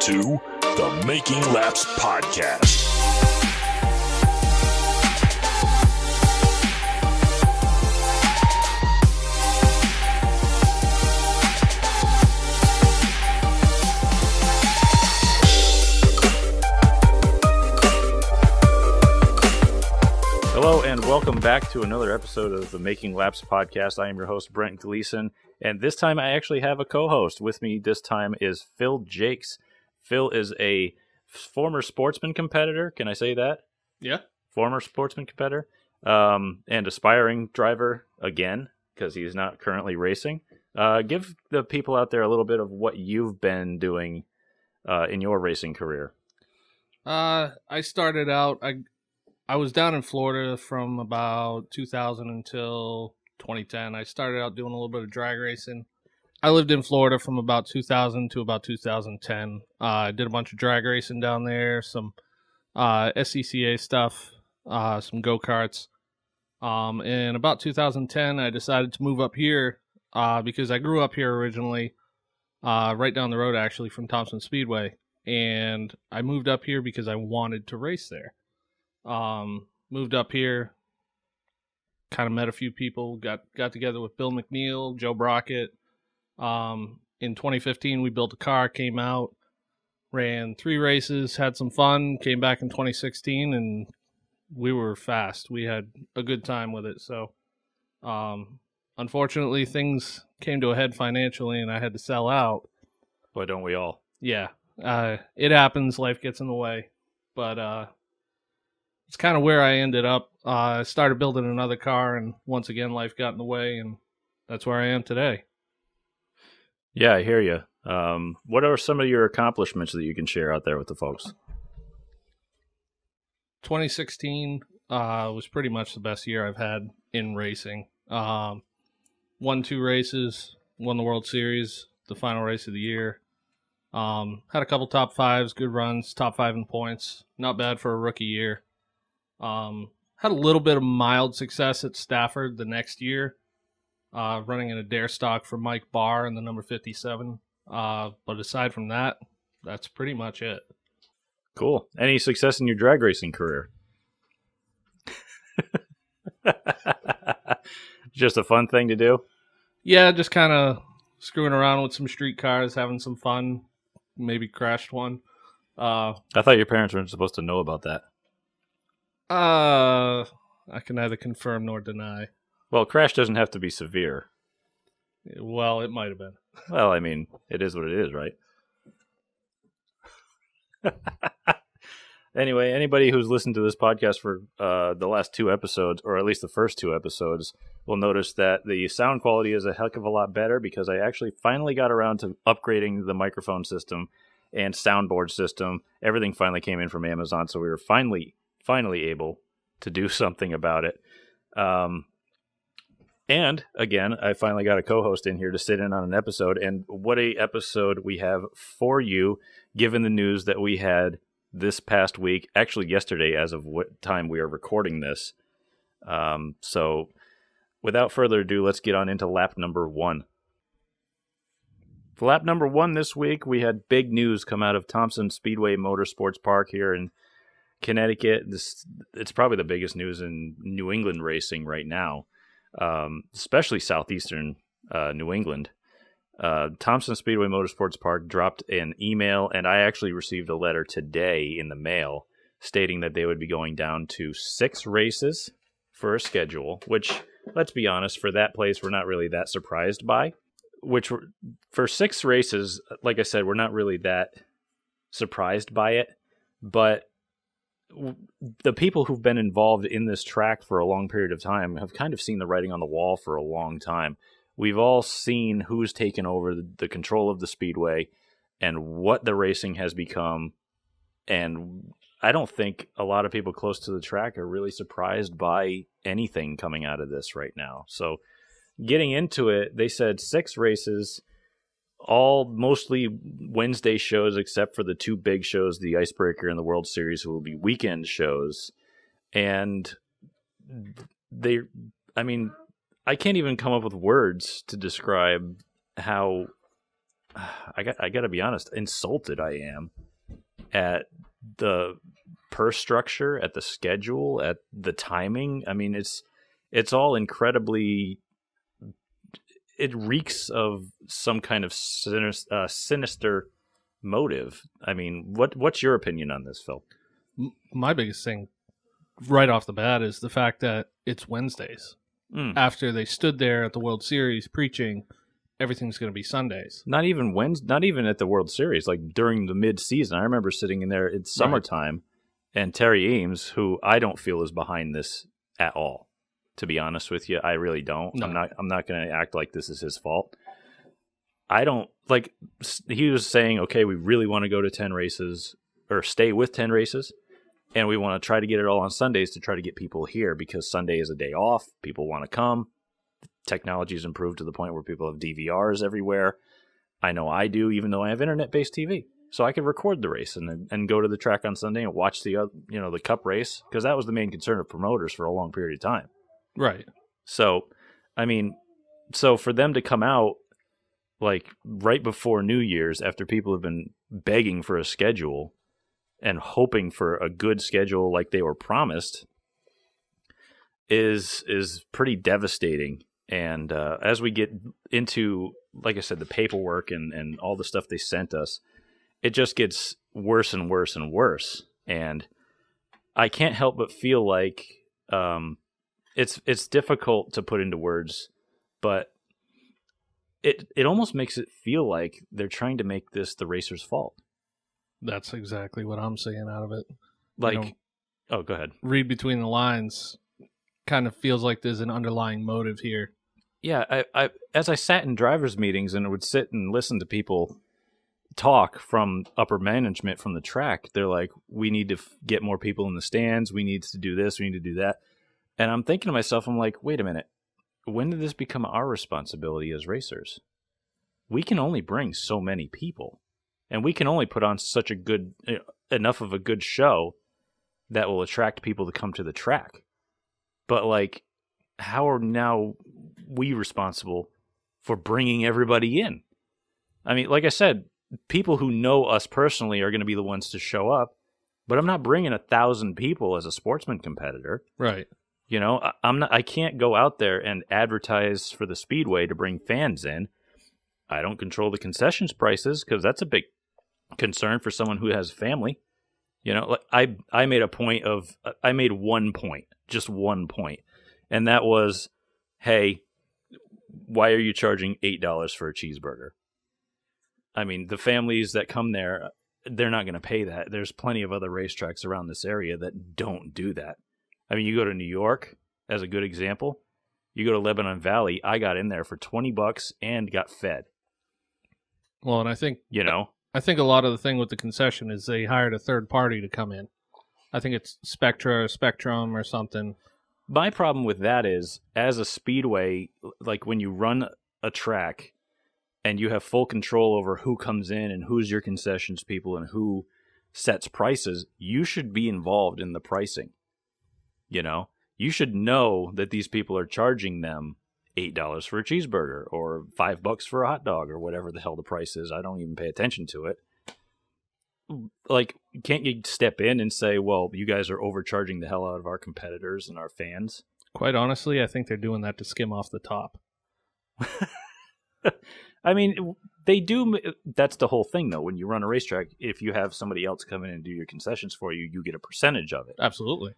to the Making Laps Podcast. Hello and welcome back to another episode of the Making Laps podcast. I am your host Brent Gleason, and this time I actually have a co-host with me. This time is Phil Jacques. Phil is a former sportsman competitor. Can I say that? Yeah. Former sportsman competitor, um, and aspiring driver again because he's not currently racing. Uh, give the people out there a little bit of what you've been doing uh, in your racing career. Uh, I started out. I I was down in Florida from about 2000 until 2010. I started out doing a little bit of drag racing. I lived in Florida from about 2000 to about 2010. Uh, I did a bunch of drag racing down there, some uh, SCCA stuff, uh, some go karts. Um, in about 2010, I decided to move up here uh, because I grew up here originally, uh, right down the road actually from Thompson Speedway, and I moved up here because I wanted to race there. Um, moved up here, kind of met a few people, got got together with Bill McNeil, Joe Brockett. Um, in 2015, we built a car, came out, ran three races, had some fun, came back in 2016, and we were fast. We had a good time with it. So, um, unfortunately, things came to a head financially, and I had to sell out. Boy, don't we all? Yeah, uh, it happens. Life gets in the way, but uh, it's kind of where I ended up. Uh, I started building another car, and once again, life got in the way, and that's where I am today. Yeah, I hear you. Um, what are some of your accomplishments that you can share out there with the folks? 2016 uh, was pretty much the best year I've had in racing. Um, won two races, won the World Series, the final race of the year. Um, had a couple top fives, good runs, top five in points. Not bad for a rookie year. Um, had a little bit of mild success at Stafford the next year, uh, running in a dare stock for Mike Barr in the number 57. Uh, but aside from that, that's pretty much it. Cool. Any success in your drag racing career? Just a fun thing to do. Yeah, just kind of screwing around with some street cars, having some fun. Maybe crashed one. Uh, I thought your parents weren't supposed to know about that. uh, I can neither confirm nor deny. Well, crash doesn't have to be severe. Well, it might have been. Well, I mean, it is what it is, right? anyway, anybody who's listened to this podcast for uh, the last two episodes, or at least the first two episodes, will notice that the sound quality is a heck of a lot better because I actually finally got around to upgrading the microphone system and soundboard system. Everything finally came in from Amazon, so we were finally, finally able to do something about it. Um, and again, I finally got a co-host in here to sit in on an episode. And what a episode we have for you, given the news that we had this past week, actually yesterday, as of what time we are recording this. Um, so, without further ado, let's get on into lap number one. For lap number one this week, we had big news come out of Thompson Speedway Motorsports Park here in Connecticut. This it's probably the biggest news in New England racing right now um, especially southeastern uh, New England. Uh, Thompson Speedway Motorsports Park dropped an email, and I actually received a letter today in the mail stating that they would be going down to six races for a schedule, which, let's be honest, for that place, we're not really that surprised by. Which, for six races, like I said, we're not really that surprised by it. But the people who've been involved in this track for a long period of time have kind of seen the writing on the wall for a long time. We've all seen who's taken over the, control of the speedway and what the racing has become. And I don't think a lot of people close to the track are really surprised by anything coming out of this right now. So, getting into it, they said six races all mostly Wednesday shows, except for the two big shows, the Icebreaker and the World Series, will be weekend shows. And they, I mean, I can't even come up with words to describe how I got I got to be honest, insulted I am at the purse structure, at the schedule, at the timing. I mean, it's it's all incredibly. It reeks of some kind of sinister, uh, sinister motive. I mean, what what's your opinion on this, Phil? My biggest thing right off the bat is the fact that it's Wednesdays. Mm. After they stood there at the World Series preaching everything's going to be Sundays. Not even Wednesday, not even at the World Series. Like during the mid season, I remember sitting in there. It's summertime, and Terry Ames, who I don't feel is behind this at all. To be honest with you, I really don't. No. I'm not. I'm not going to act like this is his fault. I don't like. He was saying, okay, we really want to go to ten races or stay with ten races, and we want to try to get it all on Sundays to try to get people here because Sunday is a day off. People want to come. Technology has improved to the point where people have DVRs everywhere. I know I do, even though I have internet-based TV, so I could record the race and and go to the track on Sunday and watch the you know the Cup race because that was the main concern of promoters for a long period of time. Right. So, I mean, so for them to come out like right before New Year's after people have been begging for a schedule and hoping for a good schedule like they were promised is is pretty devastating. And uh, as we get into, like I said, the paperwork and and all the stuff they sent us, it just gets worse and worse and worse. And I can't help but feel like um, it's it's difficult to put into words, but it it almost makes it feel like they're trying to make this the racer's fault. That's exactly what I'm seeing out of it. Like, know- oh, go ahead. Read between the lines. Kind of feels like there's an underlying motive here. Yeah, I, I as I sat in drivers' meetings and would sit and listen to people talk from upper management from the track, they're like, "We need to f- get more people in the stands. We need to do this. We need to do that." And I'm thinking to myself, I'm like, "Wait a minute. When did this become our responsibility as racers? We can only bring so many people, and we can only put on such a good eh, enough of a good show that will attract people to come to the track." But like how are now we responsible for bringing everybody in? I mean, like I said, people who know us personally are going to be the ones to show up, but I'm not bringing a thousand people as a sportsman competitor. Right. You know, I, I'm not. I can't go out there and advertise for the speedway to bring fans in. I don't control the concessions prices because that's a big concern for someone who has family. You know, like I I made a point of I made one point, just one point, and that was, hey, why are you charging eight dollars for a cheeseburger? I mean, the families that come there, they're not going to pay that. There's plenty of other racetracks around this area that don't do that. I mean, you go to New York as a good example. You go to Lebanon Valley. I got in there for twenty bucks and got fed. Well, and I think You know, I think a lot of the thing with the concession is they hired a third party to come in. I think it's Spectra or Spectrum or something. my problem with that is as a speedway like when you run a track and you have full control over who comes in and who's your concessions people and who sets prices you should be involved in the pricing you know you should know that these people are charging them eight dollars for a cheeseburger or five bucks for a hot dog or whatever the hell the price is i don't even pay attention to it like can't you step in and say well you guys are overcharging the hell out of our competitors and our fans Quite honestly, I think they're doing that to skim off the top. I mean, they do. Uh, that's the whole thing, though. When you run a racetrack, if you have somebody else come in and do your concessions for you, you get a percentage of it. Absolutely.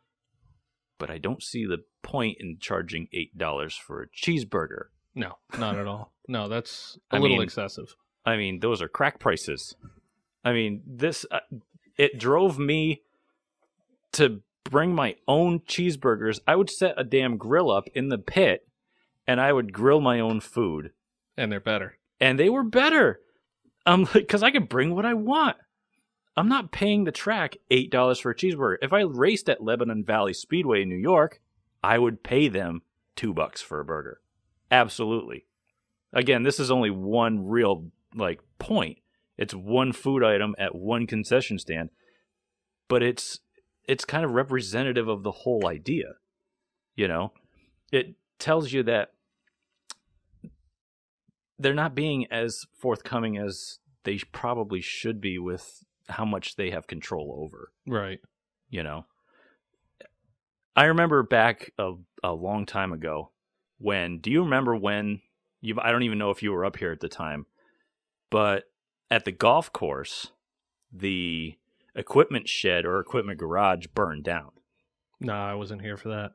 But I don't see the point in charging eight dollars for a cheeseburger. No, not at all. No, that's a I little mean- excessive. I mean, those are crack prices. I mean, this uh, it drove me to bring my own cheeseburgers. I would set a damn grill up in the pit, and I would grill my own food. And they're better. and they were better. Um, because I could bring what I want. I'm not paying the track eight dollars for a cheeseburger. If I raced at Lebanon Valley Speedway in New York, I would pay them two bucks for a burger. Absolutely. Again, this is only one real like point. It's one food item at one concession stand, but it's it's kind of representative of the whole idea. You know, it tells you that they're not being as forthcoming as they probably should be with how much they have control over. Right. You know, I remember back a, a long time ago when. Do you remember when you? I don't even know if you were up here at the time, but at the golf course, the equipment shed or equipment garage burned down. No, I wasn't here for that.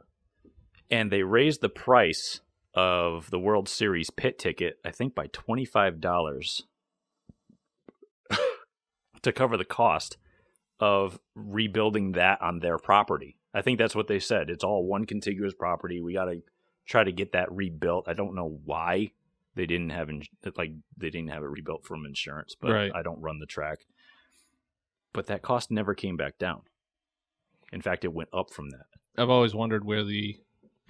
and they raised the price of the World Series pit ticket, I think by twenty five dollars to cover the cost of rebuilding that on their property. I think that's what they said. It's all one contiguous property. We got to try to get that rebuilt. I don't know why they didn't have in, like they didn't have it rebuilt from insurance, but Right. I don't run the track. But that cost never came back down. In fact, it went up from that. I've always wondered where the.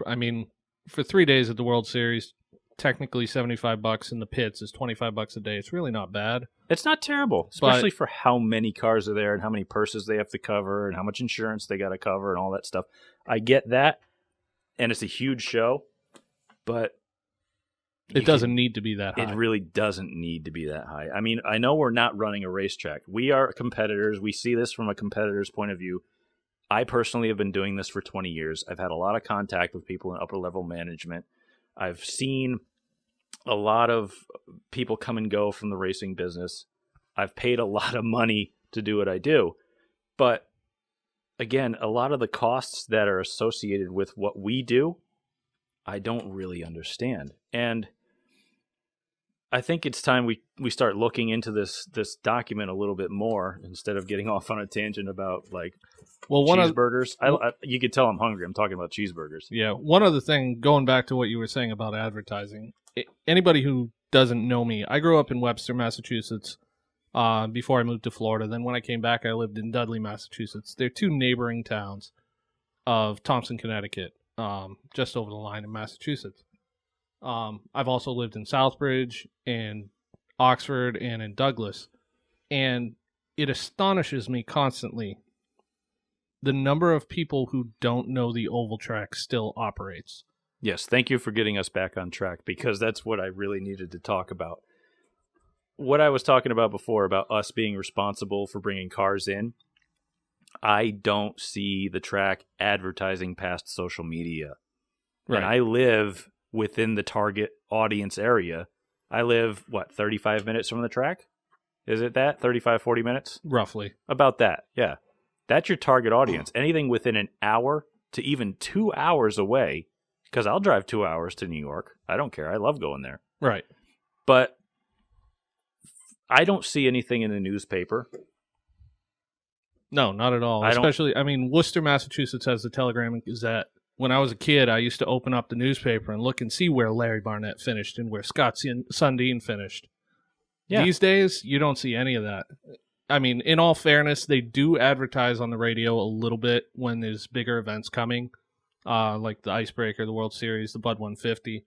I mean, for three days at the World Series, technically seventy-five bucks in the pits is twenty-five bucks a day. It's really not bad. It's not terrible, especially for how many cars are there and how many purses they have to cover and how much insurance they got to cover and all that stuff. I get that, and it's a huge show, but It doesn't can- need to be that high. It really doesn't need to be that high. I mean, I know we're not running a racetrack. We are competitors. We see this from a competitor's point of view. I personally have been doing this for 20 years. I've had a lot of contact with people in upper level management. I've seen a lot of people come and go from the racing business. I've paid a lot of money to do what I do. But again, a lot of the costs that are associated with what we do, I don't really understand. And I think it's time we, we start looking into this this document a little bit more instead of getting off on a tangent about like well, one of cheeseburgers. I, I, you could tell I'm hungry. I'm talking about cheeseburgers. Yeah, one other thing, going back to what you were saying about advertising. Anybody who doesn't know me, I grew up in Webster, Massachusetts. Uh, before I moved to Florida, then when I came back, I lived in Dudley, Massachusetts. They're two neighboring towns of Thompson, Connecticut, um, just over the line in Massachusetts. Um, I've also lived in Southbridge, and Oxford, and in Douglas, and it astonishes me constantly the number of people who don't know the oval track still operates. Yes, thank you for getting us back on track because that's what I really needed to talk about. What I was talking about before about us being responsible for bringing cars in, I don't see the track advertising past social media. Right. And I live within the target audience area. I live, what, 35 minutes from the track? Is it that? 35, 40 minutes? roughly. About that, yeah. That's your target audience. Anything within an hour to even two hours away, because I'll drive two hours to New York. I don't care. I love going there. Right. But I don't see anything in the newspaper. No, not at all. I Especially, I mean, Worcester, Massachusetts has the Telegram and Gazette. When I was a kid, I used to open up the newspaper and look and see where Larry Barnett finished and where Scott Sun- Sundin finished. Yeah. These days, you don't see any of that. I mean, in all fairness, they do advertise on the radio a little bit when there's bigger events coming, uh, like the Icebreaker, the World Series, the Bud 150.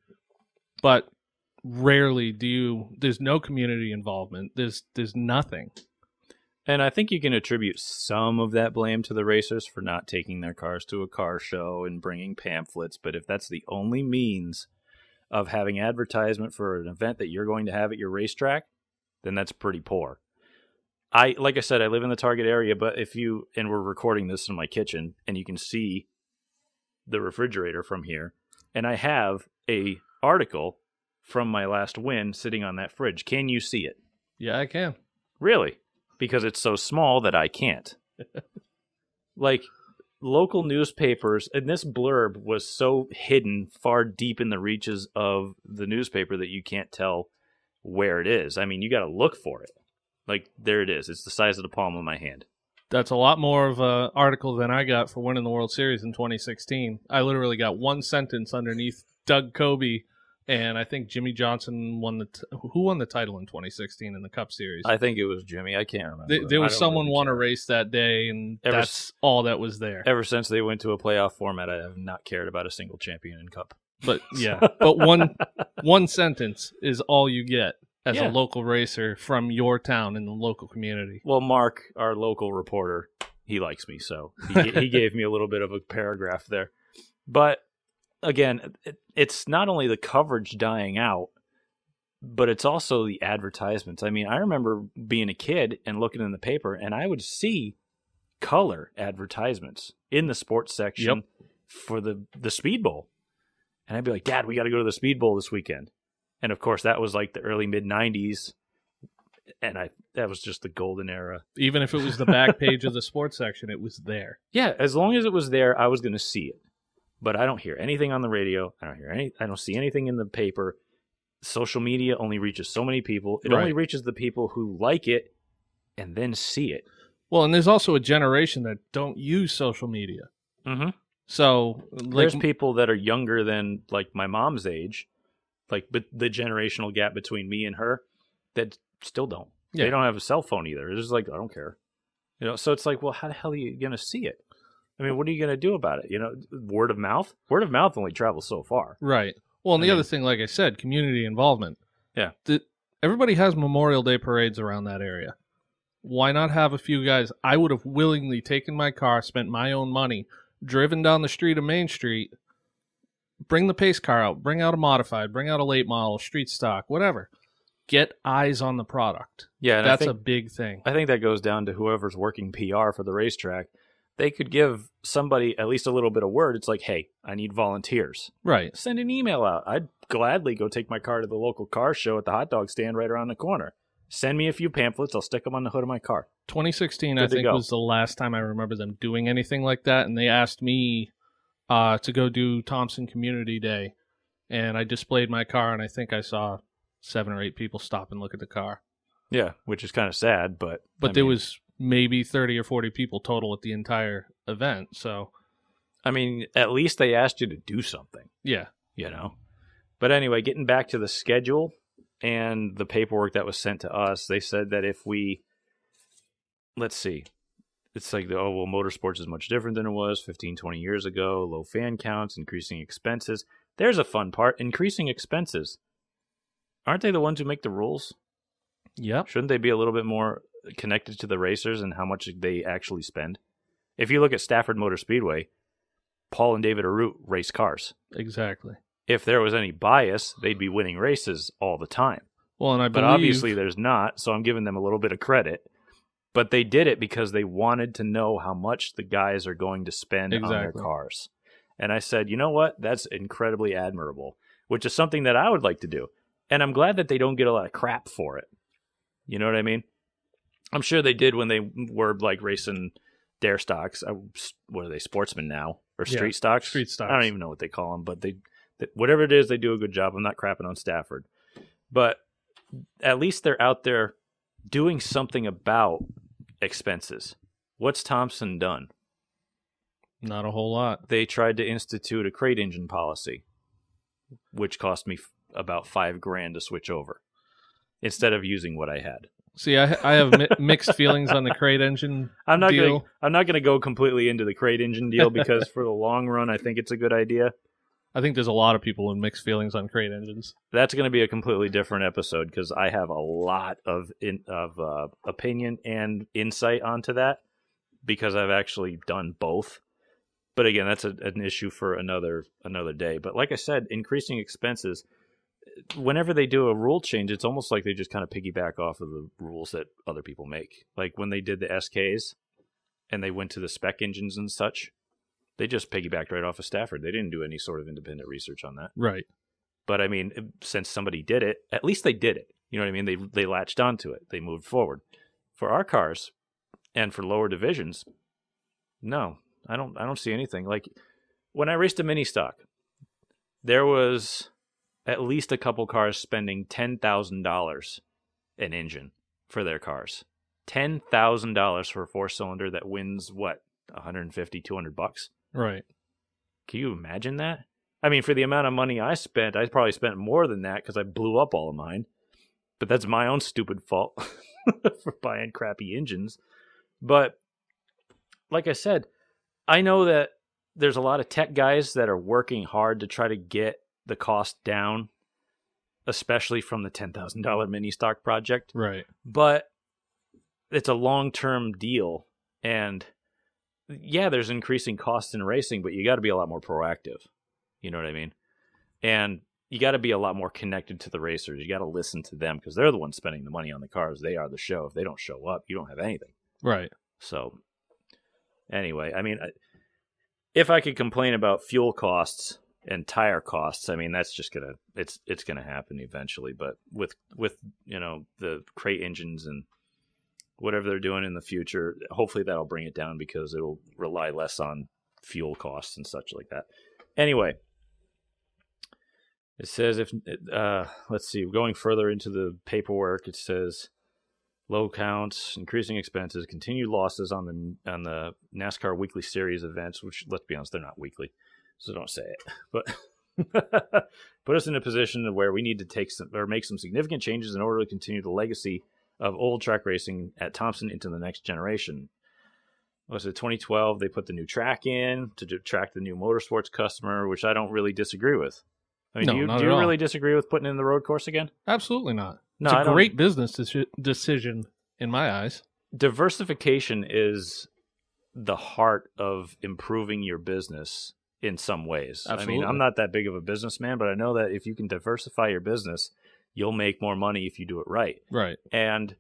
But rarely do you. There's no community involvement. There's there's nothing. And I think you can attribute some of that blame to the racers for not taking their cars to a car show and bringing pamphlets. But if that's the only means of having advertisement for an event that you're going to have at your racetrack, then that's pretty poor. I like I said, I live in the target area, but if you and we're recording this in my kitchen and you can see the refrigerator from here, and I have a article from my last win sitting on that fridge. Can you see it? Yeah, I can. Really? Because it's so small that I can't. like local newspapers, and this blurb was so hidden far deep in the reaches of the newspaper that you can't tell where it is. I mean, you got to look for it. Like there it is. It's the size of the palm of my hand. That's a lot more of an article than I got for winning the World Series in 2016. I literally got one sentence underneath Doug Coby, and I think Jimmie Johnson won the t- who won the title in 2016 in the Cup Series. I think it was Jimmy. I can't remember. Th- there was someone really won a race that day, and Ever that's all that was there. Ever since they went to a playoff format, I have not cared about a single champion in cup. But yeah, but one one sentence is all you get as Yeah. a local racer from your town in the local community. Well, Mark, our local reporter, he likes me, so he, he gave me a little bit of a paragraph there. But again, it, it's not only the coverage dying out, but it's also the advertisements. I mean, I remember being a kid and looking in the paper, and I would see color advertisements in the sports section Yep. for the the Speed Bowl, and I'd be like, "Dad, we got to go to the Speed Bowl this weekend." And of course, that was like the early mid '90s, and I that was just the golden era. Even if it was the back page of the sports section, it was there. Yeah, as long as it was there, I was going to see it. But I don't hear anything on the radio. I don't hear any. I don't see anything in the paper. Social media only reaches so many people. It only reaches the people who like it and then see it. Well, and there's also a generation that don't use social media. Mm-hmm. So, like, There's people that are younger than like my mom's age, like but the generational gap between me and her, that still don't. Yeah. They don't have a cell phone either. It's just like I don't care, you know. So it's like, well, how the hell are you gonna see it? I mean, what are you gonna do about it? You know, word of mouth. Word of mouth only travels so far. right. Well, and I the mean- other thing, like I said, community involvement. Yeah. The, everybody has Memorial Day parades around that area. Why not have a few guys? I would have willingly taken my car, spent my own money, driven down the street of Main Street, bring the pace car out, bring out a modified, bring out a late model, street stock, whatever. Get eyes on the product. Yeah, That's I a think, big thing. I think that goes down to whoever's working PR for the racetrack. They could give somebody at least a little bit of word. It's like, hey, I need volunteers. Right. send an email out. I'd gladly go take my car to the local car show at the hot dog stand right around the corner. Send me a few pamphlets. I'll stick them on the hood of my car. 2016, I Good to think, was the last time I remember them doing anything like that. And they asked me uh, to go do Thompson Community Day. And I displayed my car, and I think I saw seven or eight people stop and look at the car. Yeah, which is kind of sad, but But I there mean- was maybe 30 or 40 people total at the entire event. So, I mean, at least they asked you to do something, yeah. you know. But anyway, getting back to the schedule and the paperwork that was sent to us, they said that if we, let's see, it's like, the, oh, well, motorsports is much different than it was 15, 20 years ago. Low fan counts, increasing expenses. There's a fun part increasing expenses. Aren't they the ones who make the rules? yeah Shouldn't they be a little bit more connected to the racers and how much they actually spend? If you look at Stafford Motor Speedway, Paul and David Arute race cars. Exactly. If there was any bias, they'd be winning races all the time. Well, and I But believe obviously there's not, so I'm giving them a little bit of credit. But they did it because they wanted to know how much the guys are going to spend on their cars. And I said, you know what? That's incredibly admirable, which is something that I would like to do. And I'm glad that they don't get a lot of crap for it. You know what I mean? I'm sure they did when they were like racing dare stocks. Uh, I, what are they, sportsmen now or Yeah, street stocks? street stocks. I don't even know what they call them, but they, they whatever it is, they do a good job. I'm not crapping on Stafford, but at least they're out there doing something about expenses. What's Thompson done? not a whole lot. They tried to institute a crate engine policy, which cost me f- about five grand to switch over instead of using what I had. See, I, I have mi- mixed feelings on the crate engine I'm not deal. gonna I'm not gonna go completely into the crate engine deal because for the long run I think it's a good idea. I think there's a lot of people with mixed feelings on crate engines. That's going to be a completely different episode because I have a lot of in, of uh, opinion and insight onto that because I've actually done both. But again, that's a, an issue for another another day. But like I said, increasing expenses. Whenever they do a rule change, it's almost like they just kind of piggyback off of the rules that other people make. Like when they did the SKs and they went to the spec engines and such, they just piggybacked right off of Stafford. They didn't do any sort of independent research on that. Right. But I mean, since somebody did it, at least they did it. You know what I mean? They they latched onto it. They moved forward. For our cars and for lower divisions, no, I don't I don't see anything. Like when I raced a mini stock, there was at least a couple cars spending ten thousand dollars an engine for their cars. Ten thousand dollars for a four cylinder that wins what, 150, 200 bucks? Right. Can you imagine that? I mean, for the amount of money I spent, I probably spent more than that because I blew up all of mine. But that's my own stupid fault for buying crappy engines. But like I said, I know that there's a lot of tech guys that are working hard to try to get the cost down, especially from the $10,000 mini stock project Right. but it's a long term deal and yeah there's increasing costs in racing but you got to be a lot more proactive you know what i mean and you got to be a lot more connected to the racers. You got to listen to them because they're the ones spending the money on the cars. They are the show. If they don't show up, you don't have anything. Right. So, anyway, I mean, I- if I could complain about fuel costs and tire costs, I mean, that's just gonna it's it's gonna happen eventually. But with with you know the crate engines and whatever they're doing in the future, hopefully that'll bring it down because it'll rely less on fuel costs and such like that. Anyway. It says if uh, let's see, going further into the paperwork, it says low counts, increasing expenses, continued losses on the on the NASCAR Weekly Series events. Which, let's be honest, they're not weekly, so don't say it. But put us in a position where we need to take some or make some significant changes in order to continue the legacy of old track racing at Thompson into the next generation. Was it 2012? They put the new track in to attract the new motorsports customer, which I don't really disagree with. I mean, No, do you, do you really disagree with putting in the road course again? Absolutely not. No, it's a great business deci- decision in my eyes. diversification is the heart of improving your business in some ways. I mean, I'm not that big of a businessman, but I know that if you can diversify your business, you'll make more money if you do it right. Right. And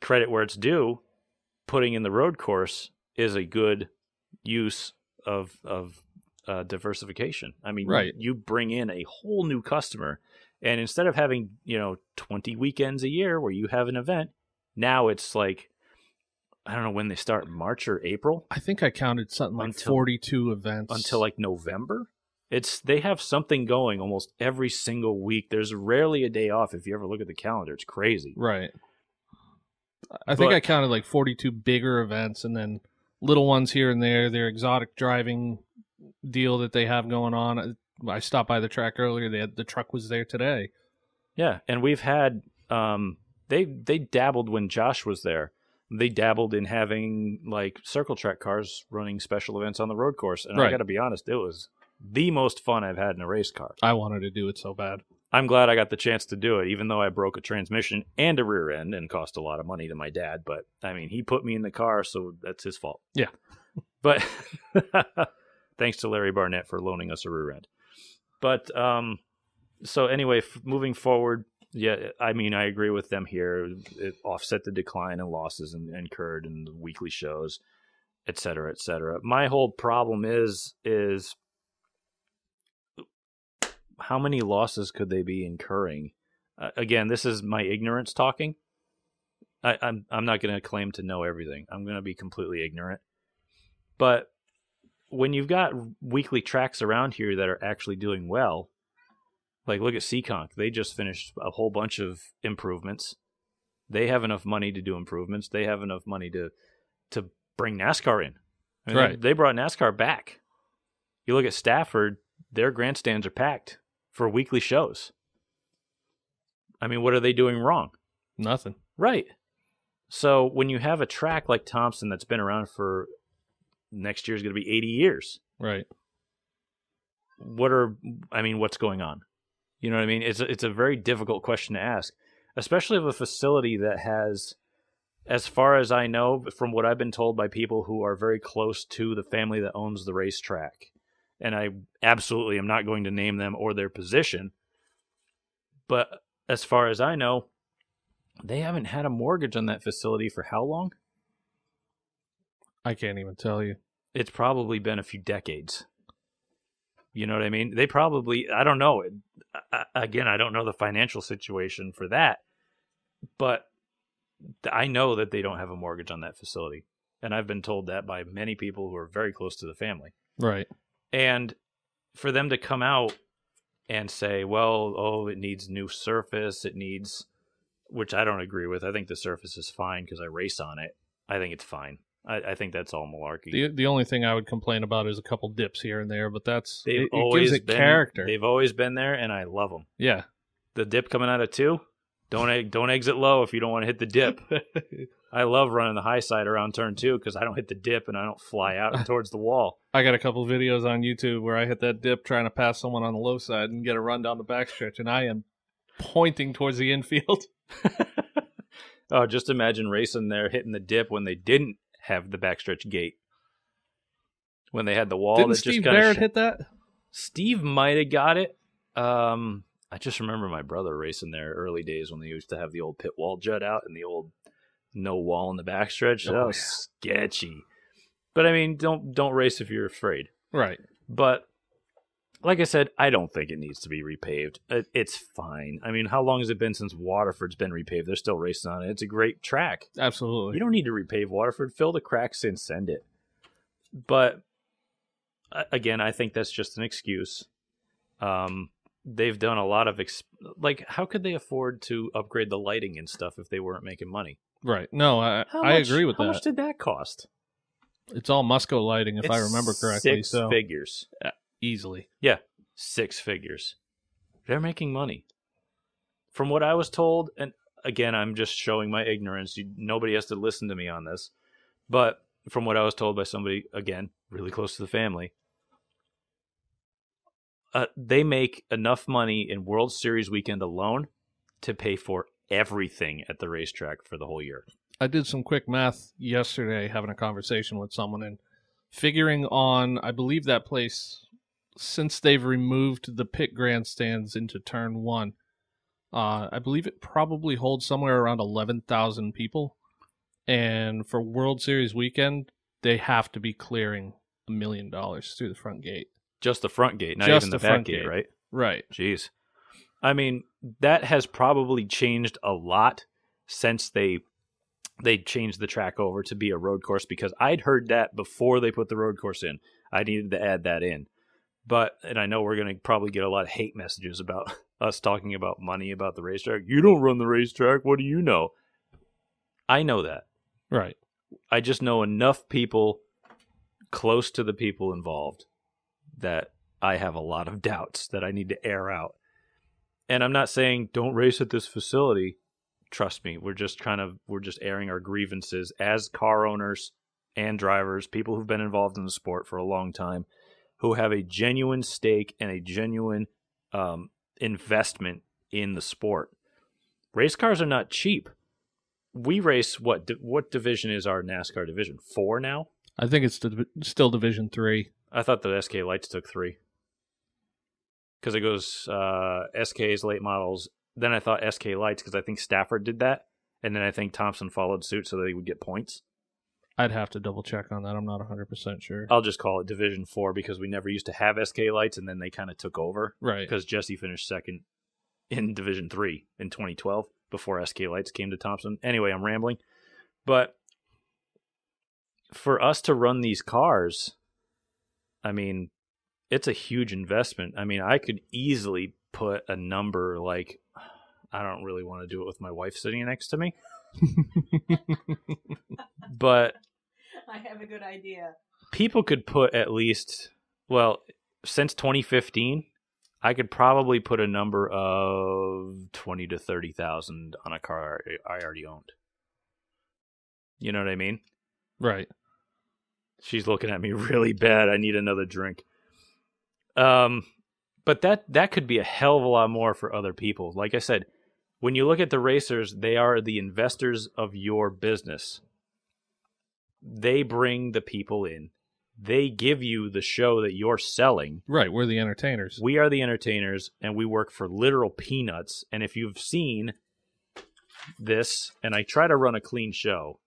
credit where it's due, putting in the road course is a good use of of uh, diversification. I mean, Right. you bring in a whole new customer, and instead of having you know 20 weekends a year where you have an event, now it's like I don't know when they start, March or April I think I counted something like Until- 42 events. until like November. It's they have something going almost every single week. There's rarely a day off. If you ever look at the calendar, it's crazy. Right. I think But- I counted like 42 bigger events and then little ones here and there. Their exotic driving deal that they have going on. I- I stopped by the track earlier. They had, the truck was there today. Yeah, and we've had um they they dabbled when Josh was there. They dabbled in having like circle track cars running special events on the road course, and I got to be honest, it was the most fun I've had in a race car. I wanted to do it so bad. I'm glad I got the chance to do it, even though I broke a transmission and a rear end and cost a lot of money to my dad. But I mean, he put me in the car, so that's his fault. Yeah. But thanks to Larry Barnett for loaning us a rear end. But um, so anyway, f- moving forward, yeah, I mean, I agree with them here. It offset the decline and losses in, incurred in the weekly shows, et cetera, et cetera. My whole problem is is how many losses could they be incurring? Uh, again, this is my ignorance talking. I, I'm I'm not going to claim to know everything. I'm going to be completely ignorant. But when you've got weekly tracks around here that are actually doing well, like look at Seekonk, they just finished a whole bunch of improvements. They have enough money to do improvements. They have enough money to to bring NASCAR in. I mean, they- They brought NASCAR back. You look at Stafford; their grandstands are packed for weekly shows. I mean, what are they doing wrong? Nothing. Right. So when you have a track like Thompson that's been around for next year is going to be 80 years. Right. What are I mean, what's going on? You know what I mean? It's a, it's a very difficult question to ask, especially of a facility that has as far as I know from what I've been told by people who are very close to the family that owns the racetrack. And I absolutely am not going to name them or their position. But as far as I know, they haven't had a mortgage on that facility for how long? I can't even tell you. It's probably been a few decades. You know what I mean? They probably, I don't know. I, again, I don't know the financial situation for that, but I know that they don't have a mortgage on that facility. And I've been told that by many people who are very close to the family. Right. And for them to come out and say, well, oh, it needs new surface, it needs, which I don't agree with. I think the surface is fine because I race on it. I think it's fine. I, I think that's all malarkey. The the only thing I would complain about is a couple dips here and there, but that's they've it, always it been character. They've always been there, and I love them. Yeah. The dip coming out of two, don't don't exit low if you don't want to hit the dip. I love running the high side around turn two because I don't hit the dip and I don't fly out towards the wall. I got a couple videos on YouTube where I hit that dip trying to pass someone on the low side and get a run down the backstretch, and I am pointing towards the infield. oh, just imagine racing there hitting the dip when they didn't have the backstretch gate. When they had the wall Didn't that Steve just Barrett of hit that? Steve might have got it. Um, I just remember my brother racing there early days when they used to have the old pit wall jut out and the old no wall in the backstretch. Oh, that was sketchy. But I mean, don't don't race if you're afraid. Right. But like I said, I don't think it needs to be repaved. It, it's fine. I mean, how long has it been since Waterford's been repaved? They're still racing on it. It's a great track. Absolutely. You don't need to repave Waterford. Fill the cracks and send it. But again, I think that's just an excuse. Um, they've done a lot of ex- like, how could they afford to upgrade the lighting and stuff if they weren't making money? Right. No, I How I agree with how that. How much did that cost? it's all Musco lighting, if I remember correctly. six so figures. easily. Yeah, six figures. They're making money. From what I was told, and again, I'm just showing my ignorance. You, nobody has to listen to me on this. But from what I was told by somebody, again, really close to the family, uh, they make enough money in World Series weekend alone to pay for everything at the racetrack for the whole year. I did some quick math yesterday, having a conversation with someone, and figuring on, I believe that place, since they've removed the pit grandstands into turn one, uh, I believe it probably holds somewhere around 11,000 people. And for World Series weekend, they have to be clearing a million dollars through the front gate. Just the front gate, not Just even the, the back gate, gate. right? Right. Jeez. I mean, that has probably changed a lot since they they changed the track over to be a road course because I'd heard that before they put the road course in. I needed to add that in. But and I know we're going to probably get a lot of hate messages about us talking about money about the racetrack. You don't run the racetrack. What do you know? I know that. Right. I just know enough people close to the people involved that I have a lot of doubts that I need to air out. And I'm not saying don't race at this facility. Trust me, we're just kind of we're just airing our grievances as car owners and drivers, people who've been involved in the sport for a long time, who have a genuine stake and a genuine um, investment in the sport. Race cars are not cheap. We race what? What division is our NASCAR division? Four now. I think it's still Division Three. I thought the SK Lights took three because it goes uh, SK's late models. Then I thought SK Lights because I think Stafford did that, and then I think Thompson followed suit so they would get points. I'd have to double check on that. I'm not 100% sure. I'll just call it Division Four because we never used to have SK Lights, and then they kind of took over right. because Jesse finished second in Division Three in 2012 before SK Lights came to Thompson. Anyway, I'm rambling, but for us to run these cars, I mean, it's a huge investment. I mean, I could easily put a number like I don't really want to do it with my wife sitting next to me, but I have a good idea. people could put at least well since 2015 i could probably put a number of 20 to 30,000 on a car i already owned you know what i mean right. she's looking at me really bad i need another drink um but that that could be a hell of a lot more for other people like i said when you look at the racers they are the investors of your business they bring the people in they give you the show that you're selling Right. We're the entertainers. we are the entertainers and we work for literal peanuts and if you've seen this and i try to run a clean show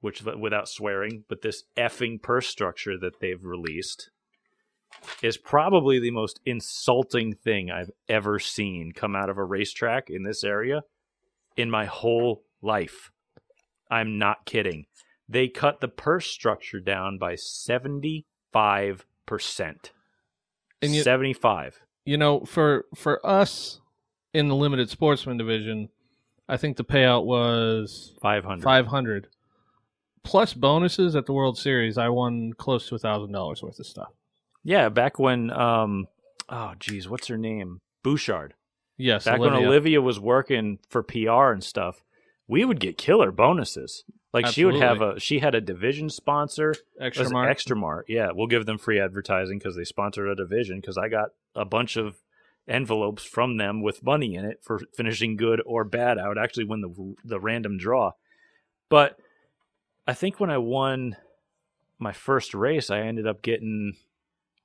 which without swearing but this effing purse structure that they've released is probably the most insulting thing i've ever seen come out of a racetrack in this area in my whole life. I'm not kidding. They cut the purse structure down by 75% And you- 75 you know, for for us in the limited sportsman division, I think the payout was 500 five hundred. Plus bonuses at the World Series. I won close to a thousand dollars worth of stuff. Yeah, back when um oh geez, what's her name? Bouchard. Yes, Back Olivia. when Olivia was working for PR and stuff, we would get killer bonuses. Like she would have a she had a division sponsor, Extra Mart. Extra Mart. Yeah, we'll give them free advertising because they sponsored a division. Because I got a bunch of envelopes from them with money in it for finishing good or bad. I would actually win the the random draw. But I think when I won my first race, I ended up getting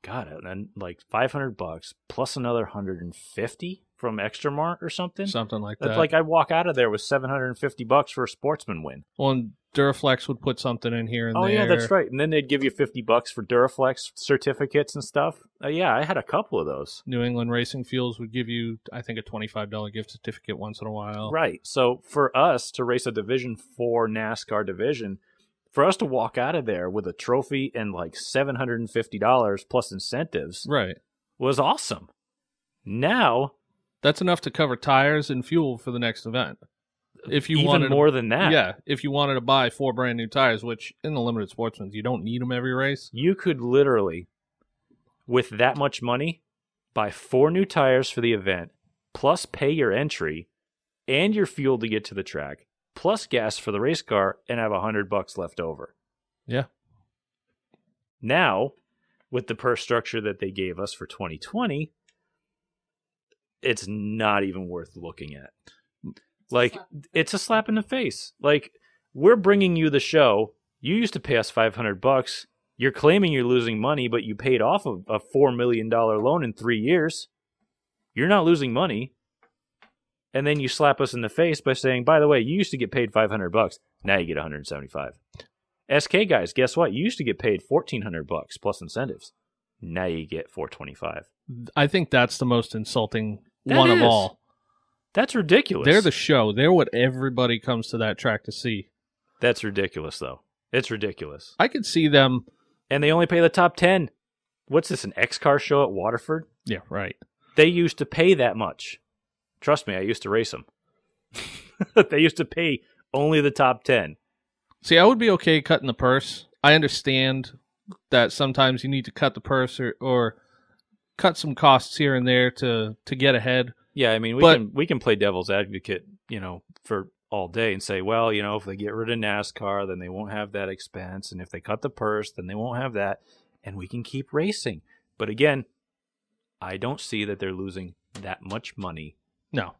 God, and then like five hundred bucks plus another hundred and fifty from Extra Mart or something. something like That's that. like I'd walk out of there with seven hundred and fifty bucks for a sportsman win. well, and Duraflex would put something in here and Oh there. yeah, that's right. And then they'd give you fifty bucks for Duraflex certificates and stuff. Uh, yeah, I had a couple of those. New England Racing Fuels would give you, I think, a twenty-five dollar gift certificate once in a while. Right. So for us to race a Division Four NASCAR division, for us to walk out of there with a trophy and like seven hundred and fifty dollars plus incentives Right. was awesome. Now, That's enough to cover tires and fuel for the next event. If you even wanted more than that, yeah, if you wanted to buy four brand new tires, which in the limited sportsmen you don't need them every race. you could literally, with that much money, buy four new tires for the event, plus pay your entry and your fuel to get to the track, plus gas for the race car, and have a hundred bucks left over. Yeah. Now, with the purse structure that they gave us for 2020, it's not even worth looking at. Like, it's a slap in the face. Like, we're bringing you the show. You used to pay us 500 bucks. You're claiming you're losing money, but you paid off a, a $4 million loan in three years. You're not losing money. And then you slap us in the face by saying, by the way, you used to get paid 500 bucks. Now you get 175. SK guys, guess what? You used to get paid 1400 bucks plus incentives. Now you get 425. I think that's the most insulting That one is. of all. That's ridiculous. They're the show. They're what everybody comes to that track to see. That's ridiculous though. It's ridiculous. I could see them. And they only pay the top 10. What's this an X car show at Waterford? Yeah, right. They used to pay that much. Trust me, I used to race them. they used to pay only the top 10. See, I would be okay cutting the purse. I understand that sometimes you need to cut the purse or, or cut some costs here and there to to get ahead. Yeah, I mean, we But- can we can play devil's advocate, you know, for all day and say, well, you know, if they get rid of NASCAR, then they won't have that expense, and if they cut the purse, then they won't have that, and we can keep racing. But again, I don't see that they're losing that much money No,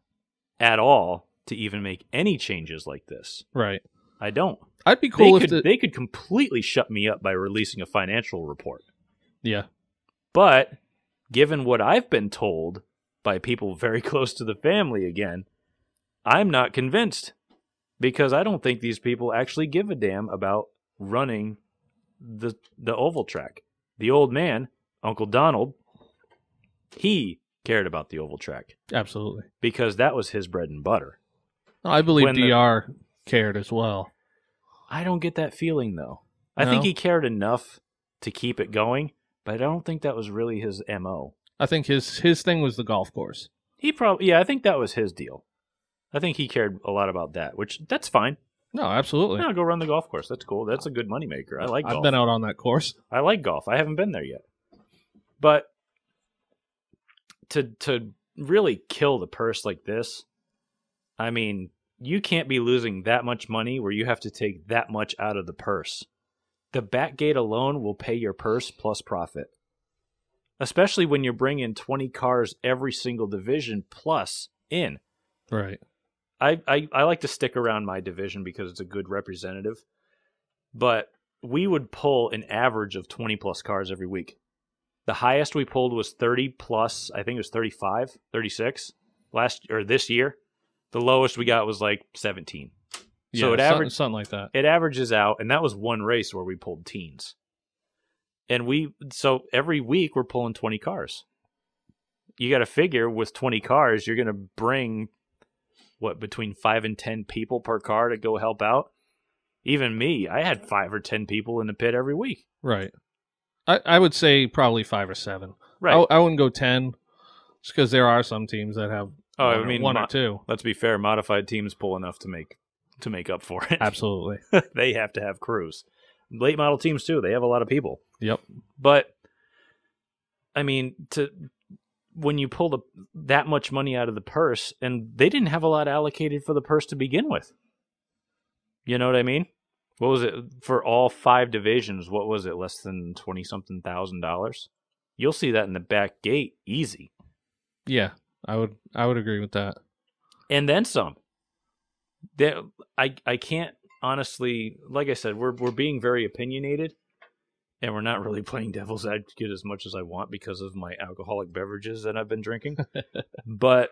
at all to even make any changes like this. right. I don't. I'd be cool they if could the, they could completely shut me up by releasing a financial report. yeah. But given what I've been told by people very close to the family again, I'm not convinced because I don't think these people actually give a damn about running the the oval track. The old man, Uncle Donald, he cared about the oval track Absolutely. because that was his bread and butter. I believe When the- Dr. cared as well. I don't get that feeling though. I No? think he cared enough to keep it going, but I don't think that was really his MO. I think his his thing was the golf course. He probably, yeah, I think that was his deal. I think he cared a lot about that, which that's fine. No, absolutely. Yeah, go run the golf course. That's cool. That's a good moneymaker. I like I've been out on that course. I like golf. I haven't been there yet. But to to really kill the purse like this, I mean, you can't be losing that much money where you have to take that much out of the purse. The back gate alone will pay your purse plus profit. Especially when you're bringing 20 cars every single division plus in. Right. I, I, I like to stick around my division because it's a good representative. But we would pull an average of 20 plus cars every week. The highest we pulled was 30 plus, I think it was 35, 36 last or this year. The lowest we got was like 17. Yeah, So it averaged- something like that. It averages out, and that was one race where we pulled teens. And we, so every week we're pulling 20 cars. You got to figure with 20 cars, you're going to bring what between five and 10 people per car to go help out. Even me, I had five or 10 people in the pit every week. Right. I, I would say probably five or seven. Right. I, I wouldn't go ten, just because there are some teams that have Oh, I mean, one mo- or two. Let's be fair, modified teams pull enough to make to make up for it. Absolutely. they have to have crews. Late model teams too. They have a lot of people. Yep. But I mean, to when you pull the that much money out of the purse, and they didn't have a lot allocated for the purse to begin with. You know what I mean? What was it for all five divisions? What was it? Less than twenty something thousand dollars. You'll see that in the back gate, easy, Yeah, I would. I would agree with that. and then some. There, I I can't honestly, like I said, we're we're being very opinionated, and we're not really playing devil's advocate as much as I want because of my alcoholic beverages that I've been drinking. but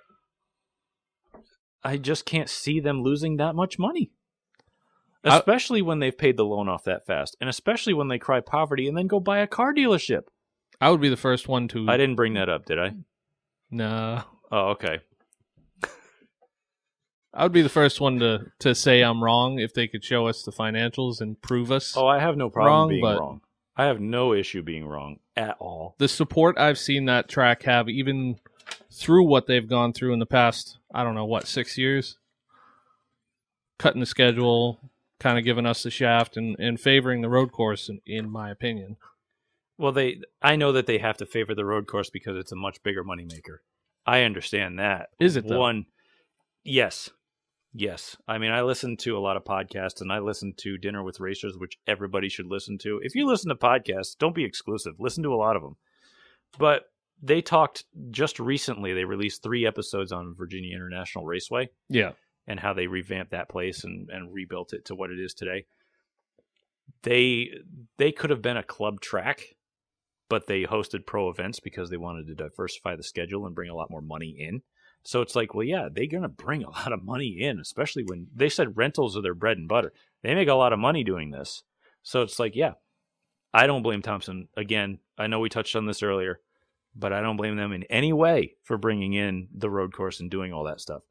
I just can't see them losing that much money. I- Especially when they've paid the loan off that fast, and especially when they cry poverty and then go buy a car dealership. I would be the first one to. I didn't bring that up, did I? No. Oh, okay. I would be the first one to, to say I'm wrong if they could show us the financials and prove us. Oh, I have no problem Wrong, being wrong. I have no issue being wrong at all. The support I've seen that track have, even through what they've gone through in the past, I don't know, what, six years? Cutting the schedule, kind of giving us the shaft and, and favoring the road course, in, in my opinion. Well, they I know that they have to favor the road course because it's a much bigger moneymaker. I understand that. Is it, though? One Yes. Yes. I mean, I listen to a lot of podcasts and I listen to Dinner with Racers, which everybody should listen to. If you listen to podcasts, don't be exclusive. Listen to a lot of them. But they talked just recently, they released three episodes on Virginia International Raceway Yeah. And how they revamped that place and, and rebuilt it to what it is today. They they could have been a club track, but they hosted pro events because they wanted to diversify the schedule and bring a lot more money in. So it's like, well, yeah, they're gonna bring a lot of money in, especially when they said rentals are their bread and butter. They make a lot of money doing this. So it's like, yeah, I don't blame Thompson. Again, I know we touched on this earlier, but I don't blame them in any way for bringing in the road course and doing all that stuff.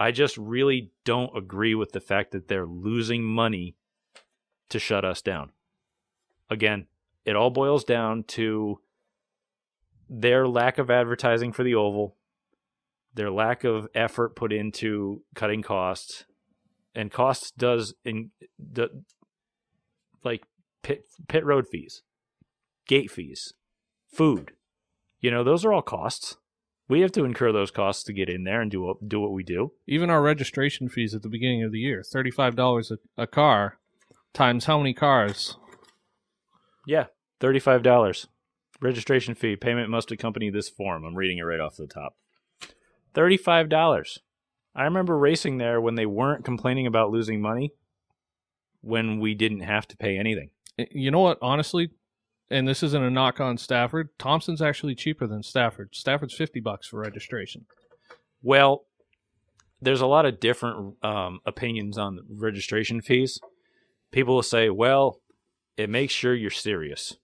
I just really don't agree with the fact that they're losing money to shut us down. Again, it all boils down to their lack of advertising for the oval, their lack of effort put into cutting costs, and costs does in the like pit pit road fees, gate fees, food. You know, those are all costs. We have to incur those costs to get in there and do what, do what we do. Even our registration fees at the beginning of the year $35 a, a car times how many cars? Yeah, thirty-five dollars. Registration fee. Payment must accompany this form. I'm reading it right off the top. Thirty-five dollars. I remember racing there when they weren't complaining about losing money. When we didn't have to pay anything. Eh, you know what, honestly, and this isn't a knock on Stafford, Thompson's actually cheaper than Stafford. Stafford's 50 bucks for registration. Well, there's a lot of different um, opinions on registration fees. People will say, "Well, it makes sure you're serious,"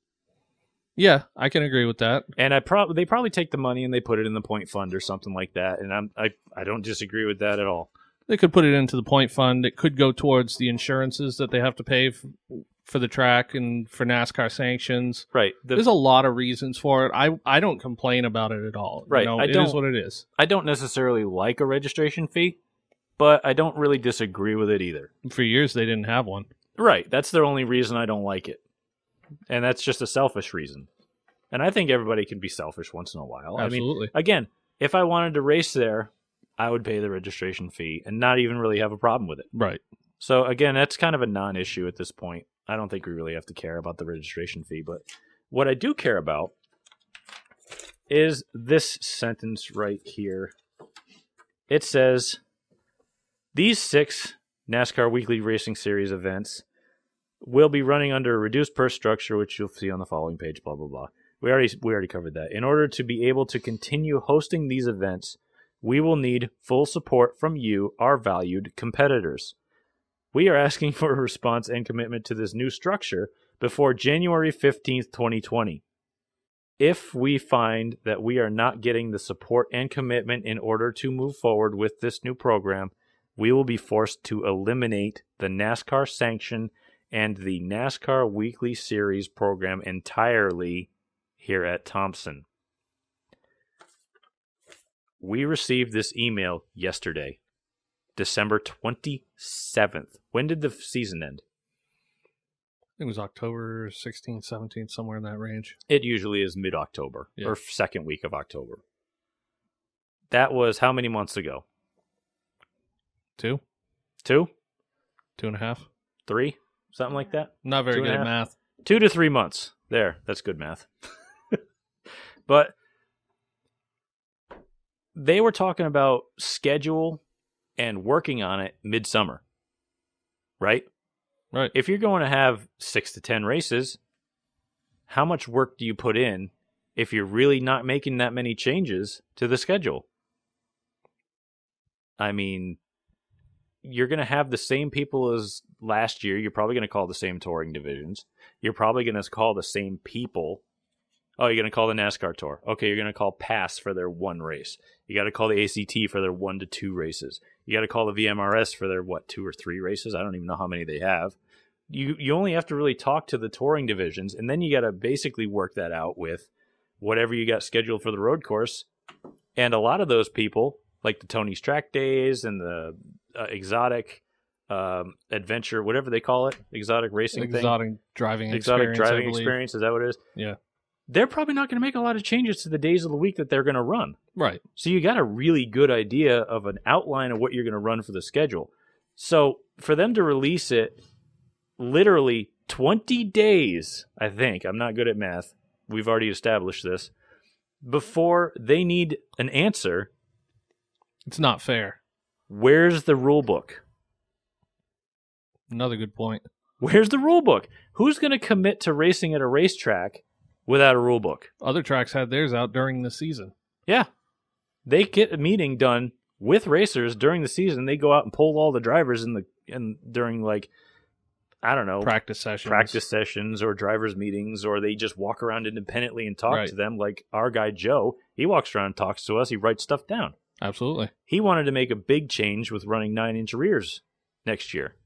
Yeah, I can agree with that. and I probably they probably take the money and they put it in the point fund or something like that. And I'm I I don't disagree with that at all. They could put it into the point fund. It could go towards the insurances that they have to pay f- for the track and for NASCAR sanctions. Right. The, There's a lot of reasons for it. I I don't complain about it at all. Right. You know, I it is what it is. I don't necessarily like a registration fee, but I don't really disagree with it either. For years they didn't have one. Right. That's the only reason I don't like it. And that's just a selfish reason. And I think everybody can be selfish once in a while. I mean, Absolutely. again, if I wanted to race there, I would pay the registration fee and not even really have a problem with it. right. So again, that's kind of a non-issue at this point. I don't think we really have to care about the registration fee, but what I do care about is this sentence right here. It says these 6 NASCAR Weekly Racing Series events will be running under a reduced purse structure which you'll see on the following page blah blah blah. We already we already covered that. In order to be able to continue hosting these events, we will need full support from you, our valued competitors. We are asking for a response and commitment to this new structure before January 15th, 2020. If we find that we are not getting the support and commitment in order to move forward with this new program, we will be forced to eliminate the NASCAR sanction and the NASCAR Weekly Series program entirely here at Thompson. We received this email yesterday, December 27th. When did the season end? I think it was October 16th, 17th, somewhere in that range. It usually is mid October Yeah. or second week of October. That was how many months ago? Two, Two? two and a half. Three? Something like that? Not very Two good at math. Two to three months. There, that's good math. but they were talking about schedule and working on it midsummer, right? Right. If you're going to have six to ten races, how much work do you put in if you're really not making that many changes to the schedule? I mean, you're going to have the same people as last year. You're probably going to call the same touring divisions. You're probably going to call the same people. Oh, you're going to call the NASCAR Tour. Okay, you're going to call PASS for their one race. You got to call the ACT for their one to two races. You got to call the VMRS for their what two or three races. I don't even know how many they have. You you only have to really talk to the touring divisions, and then you got to basically work that out with whatever you got scheduled for the road course. And a lot of those people, like the Tony's Track Days and the uh, exotic um, adventure, whatever they call it, exotic racing thing, exotic driving exotic experience, driving experience. Is that what it is? Yeah. They're probably not going to make a lot of changes to the days of the week that they're going to run. Right. So you got a really good idea of an outline of what you're going to run for the schedule. So for them to release it literally 20 days, I think, I'm not good at math. We've already established this. Before they need an answer, It's not fair. where's the rule book? Another good point. Where's the rule book? Who's going to commit to racing at a racetrack without a rule book? Other tracks had theirs out during the season. Yeah. They get a meeting done with racers during the season. They go out and pull all the drivers in the in during like I don't know Practice sessions. practice sessions or drivers meetings or they just walk around independently and talk Right. to them like our guy Joe. He walks around and talks to us. He writes stuff down. Absolutely. He wanted to make a big change with running 9-inch rears next year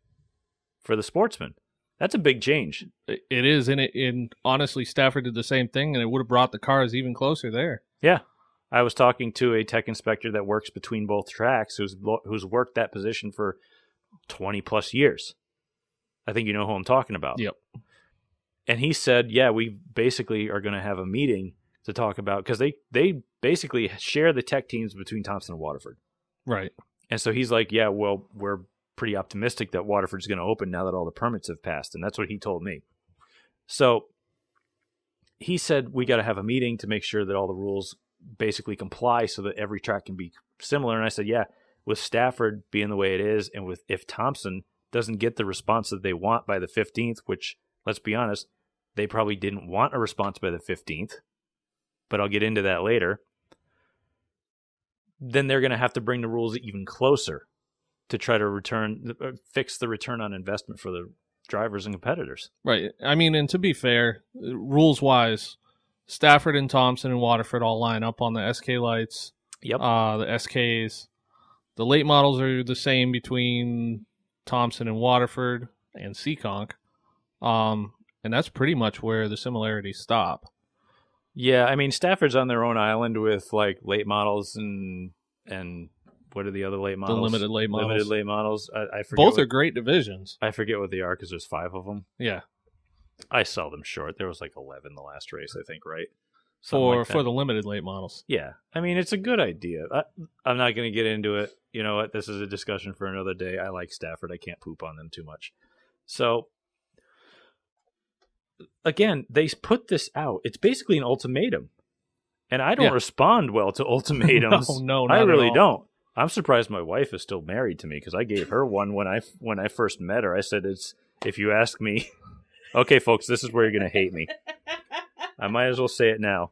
for the sportsman. That's a big change. It is, and it and honestly, Stafford did the same thing, and it would have brought the cars even closer there. Yeah. I was talking to a tech inspector that works between both tracks who's who's worked that position for 20 plus years. I think you know who I'm talking about. Yep. And he said, "Yeah, we basically are going to have a meeting to talk about cuz they they basically share the tech teams between Thompson and Waterford." Right. And so he's like, "Yeah, well, we're pretty optimistic that Waterford's going to open now that all the permits have passed." And that's what he told me. So he said we got to have a meeting to make sure that all the rules basically comply so that every track can be similar. And I said, "Yeah, with Stafford being the way it is and with if Thompson doesn't get the response that they want by the 15th, which let's be honest, they probably didn't want a response by the 15th, but I'll get into that later. Then they're going to have to bring the rules even closer to try to return uh, fix the return on investment for the drivers and competitors. Right. I mean, and to be fair, rules wise, Stafford and Thompson and Waterford all line up on the SK lights. Yep. Uh, the SKs. The late models are the same between Thompson and Waterford and Seekonk. Um, and that's pretty much where the similarities stop. Yeah, I mean Stafford's on their own island with like late models and and what are the other late models? The limited late models. Limited late models. I, I forget. Both what, are great divisions. I forget what they are because there's five of them. Yeah. I saw them short. There was like eleven the last race, I think, right? Something For like for the limited late models. Yeah, I mean it's a good idea. I, I'm not going to get into it. You know what? This is a discussion for another day. I like Stafford. I can't poop on them too much. So again, they put this out. It's basically an ultimatum, and I don't Yeah. respond well to ultimatums. No, no, I really all. don't. I'm surprised my wife is still married to me because I gave her one when I when I first met her. I said, "It's if you ask me." okay, folks, this is where you're going to hate me. I might as well say it now.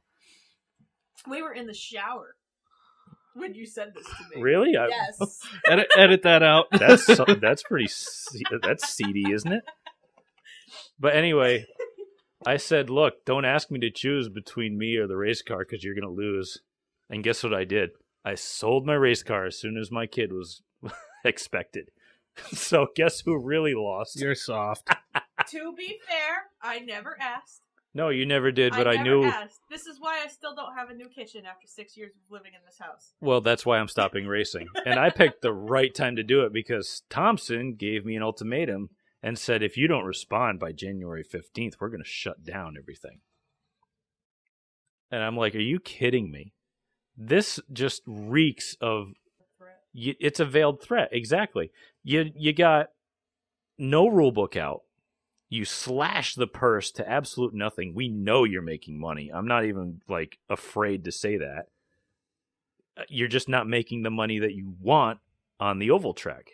we were in the shower when you said this to me. Really? I- Yes. edit, edit that out. That's that's pretty that's seedy, isn't it? But anyway, I said, "Look, don't ask me to choose between me or the race car because you're going to lose." And guess what I did? I sold my race car as soon as my kid was expected. So guess who really lost? You're soft. to be fair, I never asked. no, you never did, but I, never knew. Asked. This is why I still don't have a new kitchen after six years of living in this house. Well, that's why I'm stopping racing. And I picked the right time to do it because Thompson gave me an ultimatum and said, if you don't respond by January 15th, we're going to shut down everything. And I'm like, are you kidding me? This just reeks of it's a veiled threat. Exactly. You you got no rule book out. You slash the purse to absolute nothing. We know you're making money. I'm not even like afraid to say that. Uh, You're just not making the money that you want on the oval track.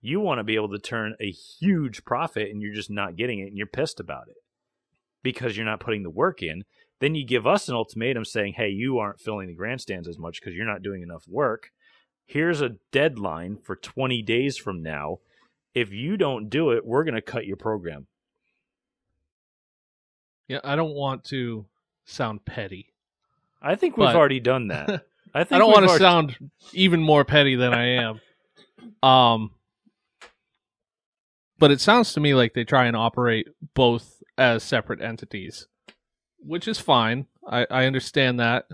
You want to be able to turn a huge profit and you're just not getting it and you're pissed about it. because you're not putting the work in. Then you give us an ultimatum saying, hey, you aren't filling the grandstands as much because you're not doing enough work. Here's a deadline for 20 days from now. If you don't do it, we're going to cut your program. Yeah, I don't want to sound petty. I think we've already done that. I think I don't want to already- sound even more petty than I am. Um, but it sounds to me like they try and operate both as separate entities, which is fine. I, I understand that.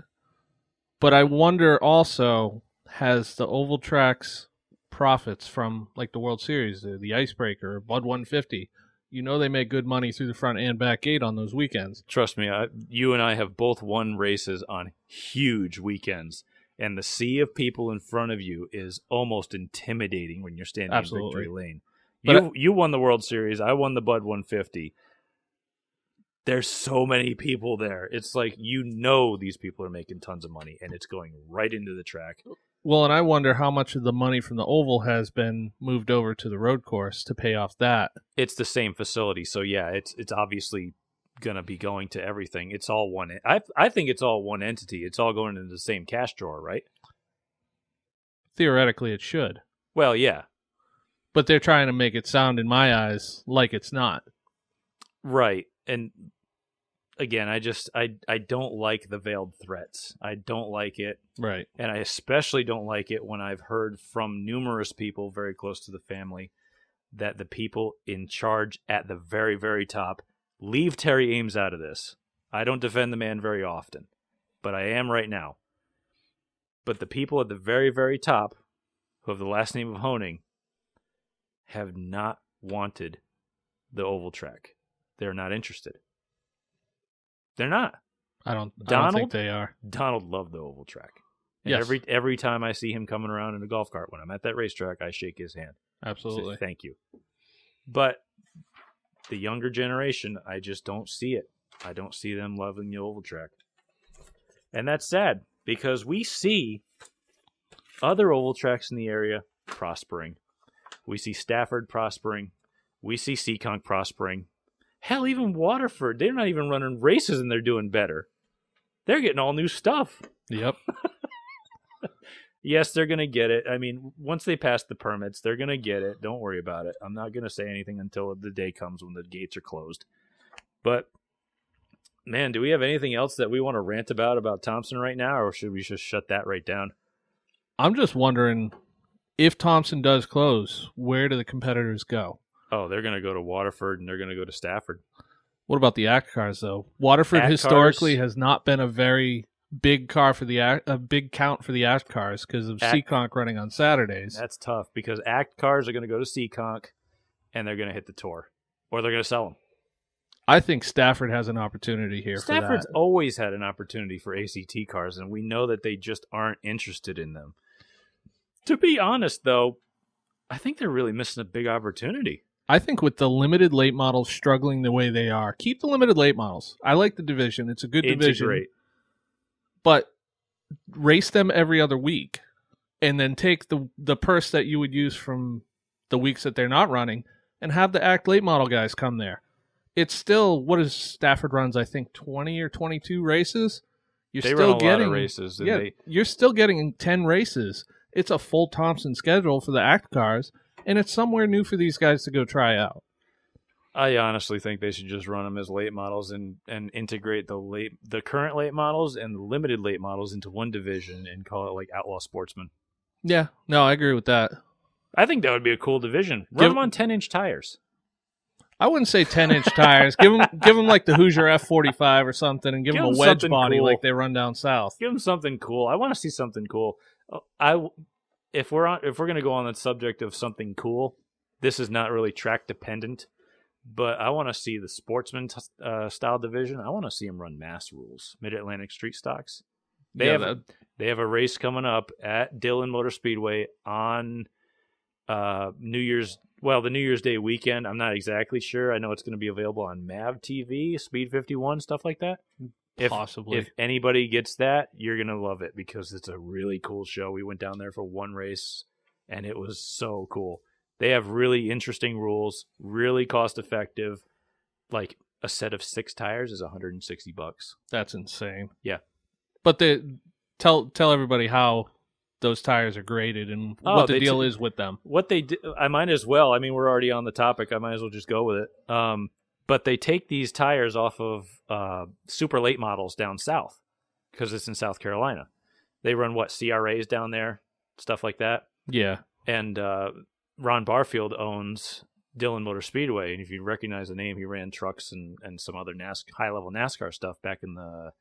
But I wonder also has the Oval Tracks profits from like the World Series, the, the Icebreaker, Bud 150. You know they make good money through the front and back gate on those weekends. Trust me, I, you and I have both won races on huge weekends, and the sea of people in front of you is almost intimidating when you're standing Absolutely. in victory lane. But You you won the World Series. I won the Bud 150. There's so many people there. It's like you know these people are making tons of money, and it's going right into the track. Well, and I wonder how much of the money from the Oval has been moved over to the road course to pay off that. It's the same facility, so yeah, it's it's obviously gonna be going to everything. It's all one. I I think it's all one entity. It's all going into the same cash drawer, right? Theoretically, it should. Well, yeah, But they're trying to make it sound, in my eyes, like it's not. Right. And again, I just I I don't like the veiled threats. I don't like it. Right. And I especially don't like it when I've heard from numerous people very close to the family that the people in charge at the very, very top leave Terry Ames out of this. I don't defend the man very often, but I am right now. But the people at the very, very top, who have the last name of Hoenig, have not wanted the oval track. They're not interested. They're not. I don't, I don't Donald? think they are. Donald loved the oval track. And Yes. every every time I see him coming around in a golf cart when I'm at that racetrack, I shake his hand. Say, Absolutely. Thank you. But the younger generation, I just don't see it. I don't see them loving the oval track. And that's sad because we see other oval tracks in the area prospering. We see Stafford prospering. We see Seekonk prospering. Hell, even Waterford, they're not even running races and they're doing better. They're getting all new stuff. Yep. Yes, they're going to get it. I mean, once they pass the permits, they're going to get it. Don't worry about it. I'm not going to say anything until the day comes when the gates are closed. But man, do we have anything else that we want to rant about about Thompson right now or should we just shut that right down? I'm just wondering if Thompson does close, where do the competitors go? Oh, they're going to go to Waterford and they're going to go to Stafford. What about the ACT cars, though? Waterford ACT historically cars- has not been a very big car for the ACT, a big count for the ACT cars because of ACT- Seekonk running on Saturdays. That's tough because ACT cars are going to go to Seekonk and they're going to hit the tour or they're going to sell them. I think Stafford has an opportunity here for Stafford's for always had an opportunity for ACT cars, and we know that they just aren't interested in them. To be honest, though, I think they're really missing a big opportunity. I think with the limited late models struggling the way they are, keep the limited late models. I like the division; it's a good division. Integrate. but race them every other week and then take the the purse that you would use from the weeks that they're not running and have the ACT late model guys come there it's still what is stafford runs i think 20 or 22 races you're They still getting races. Yeah they, you're still getting 10 races it's a full thompson schedule for the ACT cars and it's somewhere new for these guys to go try out I honestly think they should just run them as late models and, and integrate the late the current late models and the limited late models into one division and call it like Outlaw Sportsman. yeah no i agree with that I think that would be a cool division. Run Give- them on ten inch tires. I wouldn't say 10 inch tires. Give them, give them like the Hoosier F45 or something and give, Give them a wedge body cool. like they run down south. give them something cool. I want to see something cool. Uh, I if we're on if we're gonna go on the subject of something cool, this is not really track dependent, but I want to see the sportsman t- uh, style division. I want to see them run MASS rules, Mid Atlantic Street Stocks. They Yeah, have that- they have a race coming up at Dillon Motor Speedway on uh, New Year's. Well, the New Year's Day weekend. I'm not exactly sure. I know it's going to be available on MAVTV, Speed 51, stuff like that. If possibly. if anybody gets that, you're gonna love it because it's a really cool show. We went down there for one race, and it was so cool. They have really interesting rules, really cost effective. Like a set of six tires is 160 bucks. That's insane. Yeah. But the tell tell everybody how those tires are graded and Oh, what the deal t- is with them. What they do, I might as well. I mean, we're already on the topic. I might as well just go with it. Um, but they take these tires off of uh, super late models down south because it's in South Carolina. They run what CRAs down there, stuff like that. Yeah. and uh, Ron Barfield owns Dillon Motor Speedway, and if you recognize the name, he ran trucks and, and some other NAS- high level NASCAR stuff back in the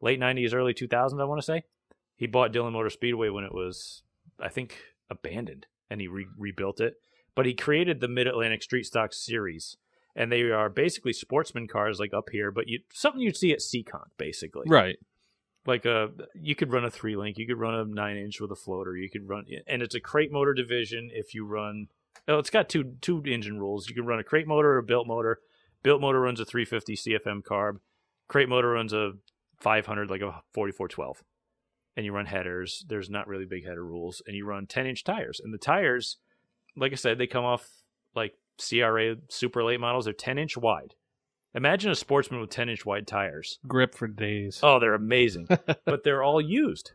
late '90s, early 2000s. I want to say he bought Dillon Motor Speedway when it was, I think, abandoned, and he re- rebuilt it. But he created the Mid Atlantic Street Stock Series, and they are basically sportsman cars like up here, but you something you'd see at Seekonk, basically. Right. like a you could run a three link you could run a nine inch with a floater you could run and it's a crate motor division if you run oh it's got two two engine rules. You can run a crate motor or a built motor. Built motor runs a 350 cfm carb. Crate motor runs a 500 like a 4412 and you run headers. There's not really big header rules. And you run 10 inch tires. And the tires like i said they come off like CRA super late models they're 10 inch wide imagine a sportsman with 10 inch wide tires Grip for days. Oh, they're amazing. but they're all used.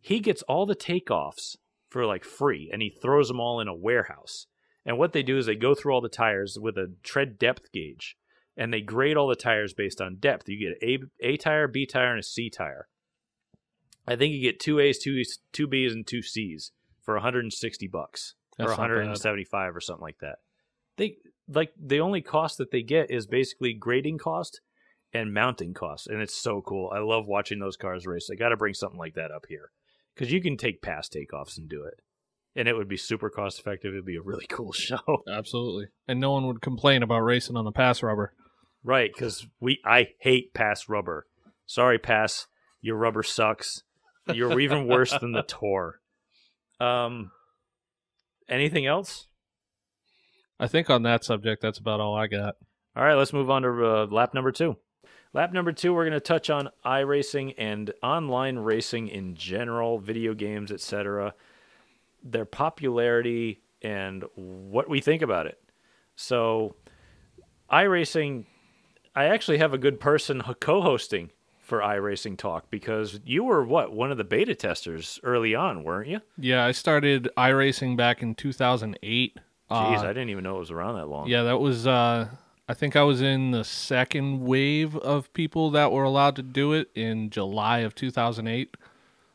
He gets all the takeoffs for like free and he throws them all in a warehouse. And what they do is they go through all the tires with a tread depth gauge and they grade all the tires based on depth. You get a A tire, B tire, and a C tire. I think you get two A's, two two B's, and two C's for 160 bucks That's or not bad. 175 or something like that. They like the only cost that they get is basically grading cost and mounting costs, and it's so cool. I love watching those cars race. i got to bring something like that up here because you can take PASS takeoffs and do it, and it would be super cost effective. It'd be a really cool show, Absolutely. And no one would complain about racing on the PASS rubber. right? Because we I hate PASS rubber. Sorry, PASS. Your rubber sucks. You're even worse than the Tor. Um, anything else? I think on that subject, that's about all I got. All right, let's move on to uh, lap number two. Lap number two, we're going to touch on iRacing and online racing in general, video games, etc., their popularity, and what we think about it. So, iRacing, I actually have a good person co hosting for iRacing Talk because you were what? One of the beta testers early on, weren't you? Yeah, I started iRacing back in 2008. Jeez, Uh, I didn't even know it was around that long. Yeah, that was. Uh, I think I was in the second wave of people that were allowed to do it in July of 2008.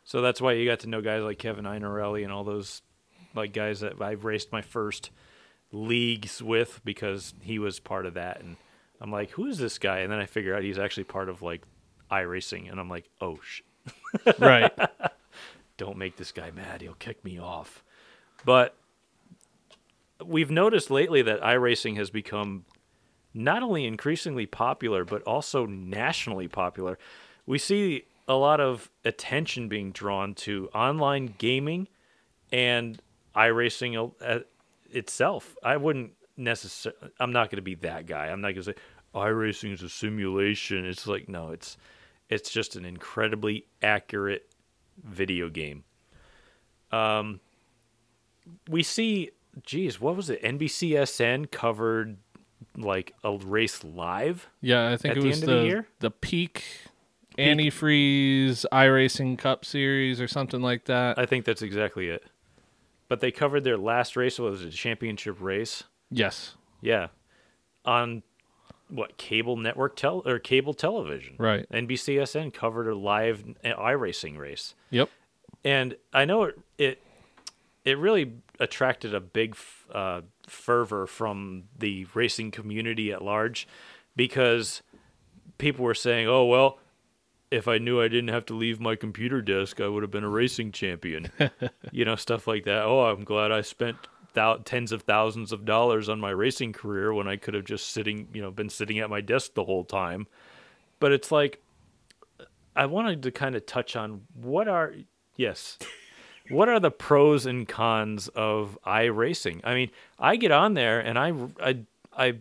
So that's why you got to know guys like Kevin Iannarelli and all those like guys that I've raced my first leagues with because he was part of that and I'm like, who is this guy? And then I figure out he's actually part of like iRacing and I'm like, oh sh Right. don't make this guy mad. He'll kick me off. But we've noticed lately that iRacing has become not only increasingly popular, but also nationally popular. We see a lot of attention being drawn to online gaming and iRacing uh, itself. I wouldn't necessarily, I'm not going to be that guy. I'm not going to say iRacing is a simulation. It's like, no, it's, it's just an incredibly accurate video game. Um, we see, geez, what was it? NBCSN covered like a race live. Yeah, I think At it the was end of the the year? the peak antifreeze iRacing Cup Series or something like that. I think that's exactly it. But they covered their last race. What was it? A championship race. yes. Yeah, on what cable network tel or cable television. Right. NBCSN covered a live uh, iRacing race. Yep. and I know it it it really attracted a big f- uh, fervor from the racing community at large because people were saying, "Oh well, if I knew I didn't have to leave my computer desk, I would have been a racing champion." you know, stuff like that. Oh, I'm glad I spent thou- tens of thousands of dollars on my racing career when I could have just sitting, you know, been sitting at my desk the whole time. But it's like I wanted to kind of touch on what are yes, what are the pros and cons of iRacing? I mean, I get on there and I I I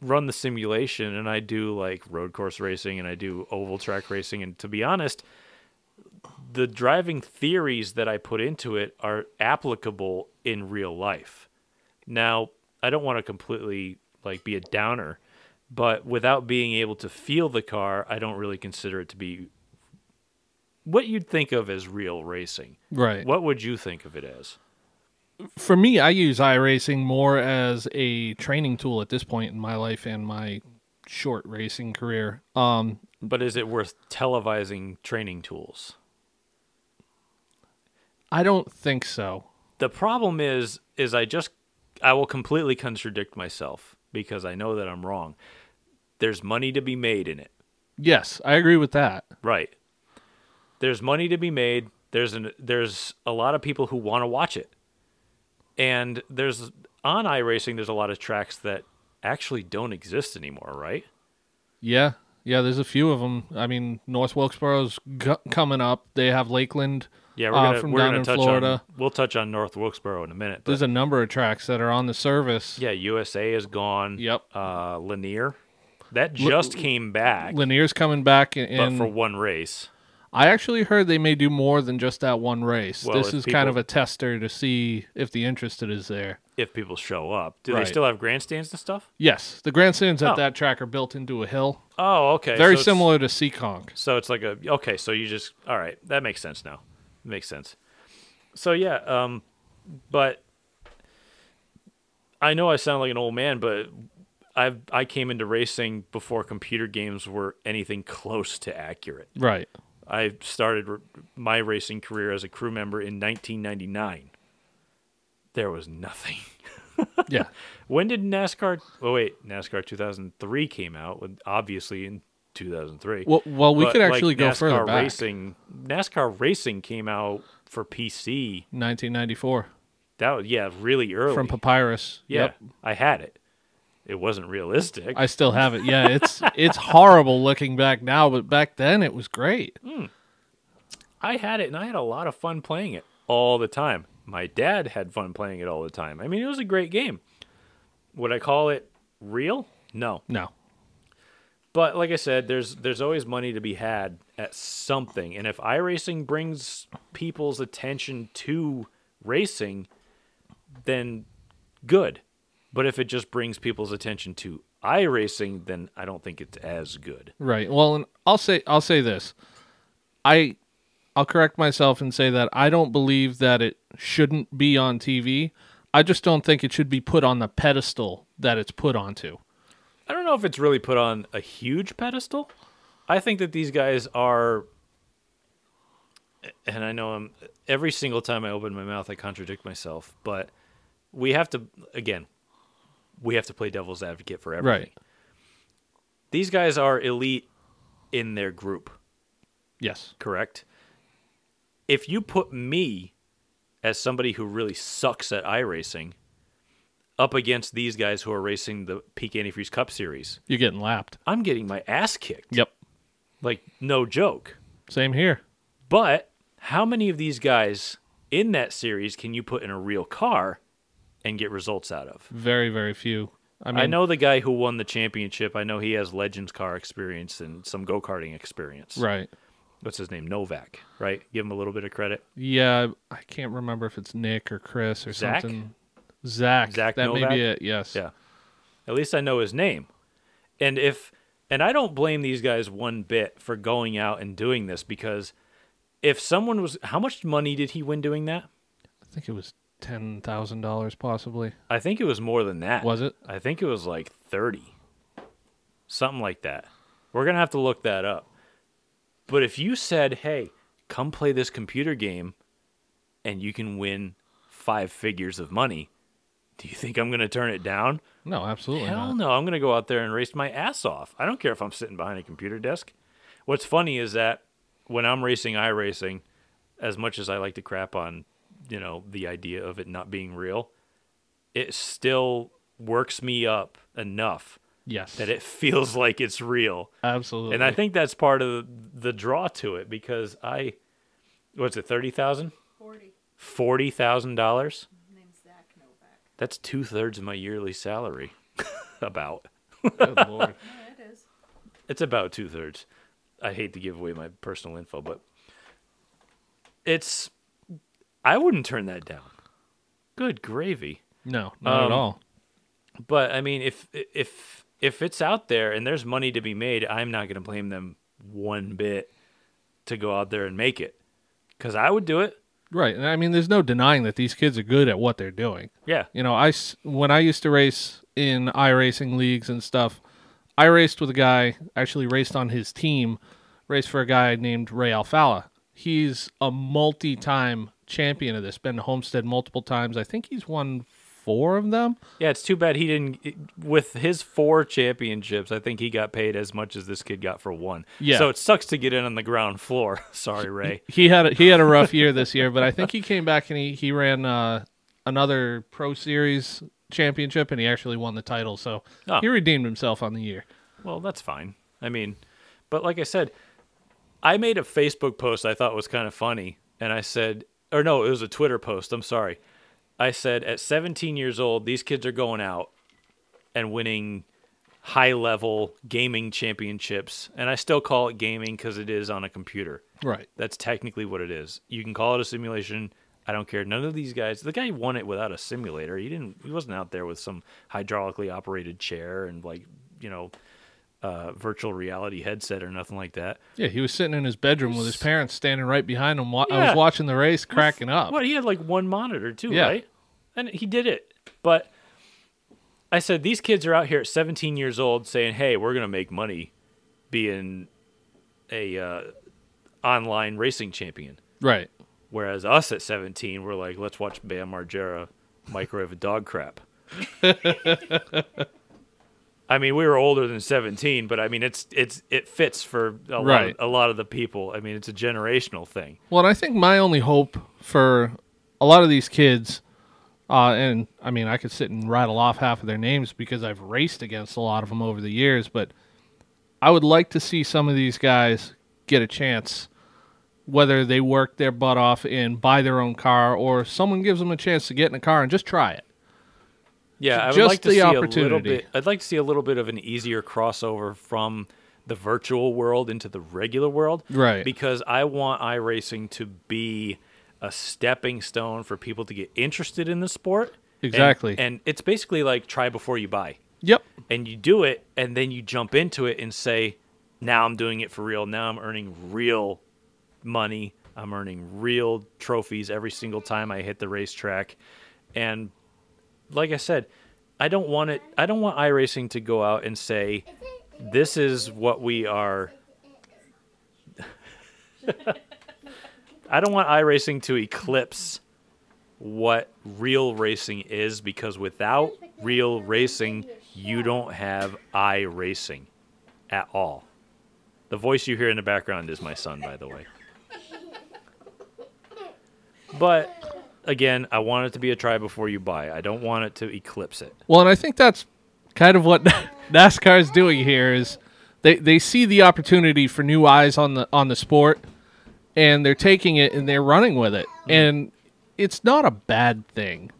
run the simulation and I do like road course racing and I do oval track racing and to be honest, the driving theories that I put into it are applicable in real life. Now, I don't want to completely like be a downer, but without being able to feel the car, I don't really consider it to be what you'd think of as real racing. Right. What would you think of it as? For me, I use iRacing more as a training tool at this point in my life and my short racing career. Um, But is it worth televising training tools? I don't think so. The problem is is I just I will completely contradict myself because I know that I'm wrong. There's money to be made in it. Yes, I agree with that. Right. There's money to be made. There's an there's a lot of people who want to watch it. And there's on iRacing there's a lot of tracks that actually don't exist anymore, right? Yeah, yeah. There's a few of them. I mean, North Wilkesboro's g- coming up. They have Lakeland. Yeah, we're Uh, gonna from we're down in touch Florida. on we'll touch on North Wilkesboro in a minute. But There's a number of tracks that are on the service. yeah, USA is gone. Yep. Uh Lanier. That just came back, Lanier's coming back, and, but for one race. I actually heard they may do more than just that one race. Well, this is kind of a tester to see if the interest is there. If people show up, do Right. they still have grandstands and stuff? Yes, the grandstands at Oh. that track are built into a hill, Oh, okay. very so similar to Seekonk. So it's like a okay. So you just all right. That makes sense now. Makes sense. So yeah, um, but I know I sound like an old man, but I I came into racing before computer games were anything close to accurate. Right. I started my racing career as a crew member in 1999. There was nothing. Yeah. When did NASCAR? Oh wait, NASCAR 2003 came out. with- Obviously in 2003. Well, well we But, could like, actually go NASCAR further back. Racing, NASCAR Racing came out for PC. 1994 That was yeah, really early. from Papyrus. yeah, Yep. I had it. It wasn't realistic. I still have it. Yeah, it's it's horrible looking back now, but back then it was great. Hmm. I had it, and I had a lot of fun playing it all the time. My dad had fun playing it all the time. I mean, it was a great game. Would I call it real? No. No. But like I said, there's there's always money to be had at something, and if iRacing brings people's attention to racing, then good. But if it just brings people's attention to iRacing, then I don't think it's as good. Right. Well, and I'll say I'll say this. I I'll correct myself and say that I don't believe that it shouldn't be on TV. I just don't think it should be put on the pedestal that it's put onto. I don't know if it's really put on a huge pedestal. I think that these guys are, and I know I'm every single time I open my mouth, I contradict myself. But we have to again, we have to play devil's advocate for everything. Right. These guys are elite in their group, Yes. correct? If you put me as somebody who really sucks at iRacing up against these guys who are racing the Peak Antifreeze Cup Series, You're getting lapped. I'm getting my ass kicked. Yep. Like, no joke. Same here. But how many of these guys in that series can you put in a real car and get results out of? Very, very few. I mean, I know the guy who won the championship. I know he has Legends car experience and some go karting experience. Right. What's his name? Novak, right? Give him a little bit of credit. Yeah, I can't remember if it's Nick or Chris or Zach? something. Zach. Zach That may be it. Yes. Yeah. At least I know his name. And if and I don't blame these guys one bit for going out and doing this because if someone was how much money did he win doing that? I think it was ten thousand dollars, possibly. I think it was more than that. Was it? I think it was like 30. Something like that. We're going to have to look that up. But if you said, "Hey, come play this computer game and you can win five figures of money," do you think I'm going to turn it down? No, absolutely not. Hell not. no, I'm going to go out there and race my ass off. I don't care if I'm sitting behind a computer desk. What's funny is that when I'm racing iRacing, as much as I like to crap on, you know, the idea of it not being real, it still works me up enough Yes. that it feels like it's real. absolutely. And I think that's part of the draw to it because I what's it, thirty thousand? 40. Forty thousand dollars? His name's Zach Novak. That's two thirds of my yearly salary. About. Good lord. Yeah, it is. It's about two thirds. I hate to give away my personal info, but it's. I wouldn't turn that down. Good gravy. No, not Um, at all. But I mean, if if if it's out there and there's money to be made, I'm not going to blame them one bit to go out there and make it. Cuz I would do it. Right. And I mean, there's no denying that these kids are good at what they're doing. Yeah. You know, I when I used to race in iRacing leagues and stuff, I raced with a guy, actually raced on his team, raced for a guy named Ray Alfala. He's a multi-time champion of this, been to Homestead multiple times. I think he's won four of them. Yeah, it's too bad he didn't. With his four championships, I think he got paid as much as this kid got for one. Yeah. So it sucks to get in on the ground floor. Sorry, Ray. He had a, he had a rough year this year, but I think he came back and he he ran uh, another Pro Series championship and he actually won the title. So Oh. he redeemed himself on the year. Well, that's fine. I mean, but like I said, I made a Facebook post I thought was kind of funny, and I said, or no, it was a Twitter post. I'm sorry. I said, at 17 years old, these kids are going out and winning high level gaming championships, and I still call it gaming because it is on a computer. Right. That's technically what it is. You can call it a simulation. I don't care. None of these guys. The guy won it without a simulator. He didn't. He wasn't out there with some hydraulically operated chair and like you know, uh, virtual reality headset or nothing like that. Yeah, he was sitting in his bedroom with his parents standing right behind him. Wa- I was watching the race, cracking up. What he had like one monitor too, Yeah. right? And he did it. But I said these kids are out here at 17 years old saying, "Hey, we're gonna make money being a uh, online racing champion." Right. Whereas us at 17, we're like, let's watch Bam Margera microwave a dog crap. I mean, we were older than 17, but I mean, it's it's it fits for a lot of, a lot of the people. I mean, it's a generational thing. Well, and I think my only hope for a lot of these kids, uh, and I mean, I could sit and rattle off half of their names because I've raced against a lot of them over the years, but I would like to see some of these guys get a chance, whether they work their butt off and buy their own car, or someone gives them a chance to get in a car and just try it. Yeah, I would like to see a little bit. I'd like to see a little bit of an easier crossover from the virtual world into the regular world, Right. Because I want iRacing to be a stepping stone for people to get interested in the sport. And- Exactly. and it's basically like try before you buy. Yep. and you do it and then you jump into it and say now i'm doing it for real now i'm earning real money i'm earning real trophies every single time i hit the racetrack and like i said i don't want it i don't want iRacing to go out and say this is what we are i don't want iRacing to eclipse what real racing is because without real racing, you don't have iRacing at all. The voice you hear in the background is my son, by the way. But again, I want it to be a try before you buy. I don't want it to eclipse it. Well, and I think that's kind of what NASCAR is doing here is they they see the opportunity for new eyes on the on the sport and they're taking it and they're running with it. Mm-hmm. And it's not a bad thing.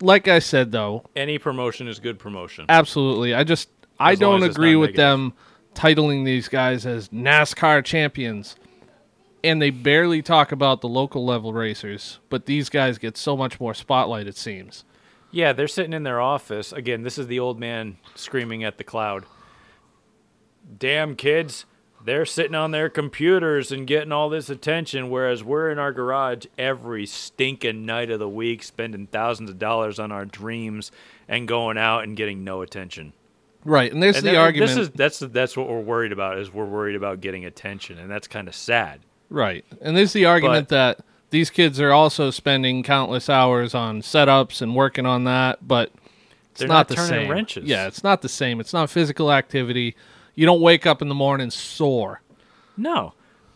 Like I said though, Any promotion is good promotion. absolutely. I just I As long don't agree with negative. them titling these guys as NASCAR champions. And they barely talk about the local level racers, but these guys get so much more spotlight it seems. Yeah, they're sitting in their office. Again, this is the old man screaming at the cloud. Damn kids, they're sitting on their computers and getting all this attention, whereas we're in our garage every stinking night of the week, spending thousands of dollars on our dreams and going out and getting no attention. Right, and there's And the that- argument. This is that's that's what we're worried about is we're worried about getting attention, and that's kind of sad. Right. And there's the argument that these kids are also spending countless hours on setups and working on that, but it's They're not, not the turning same. wrenches. Yeah, it's not the same. It's not physical activity. You don't wake up in the morning sore. No.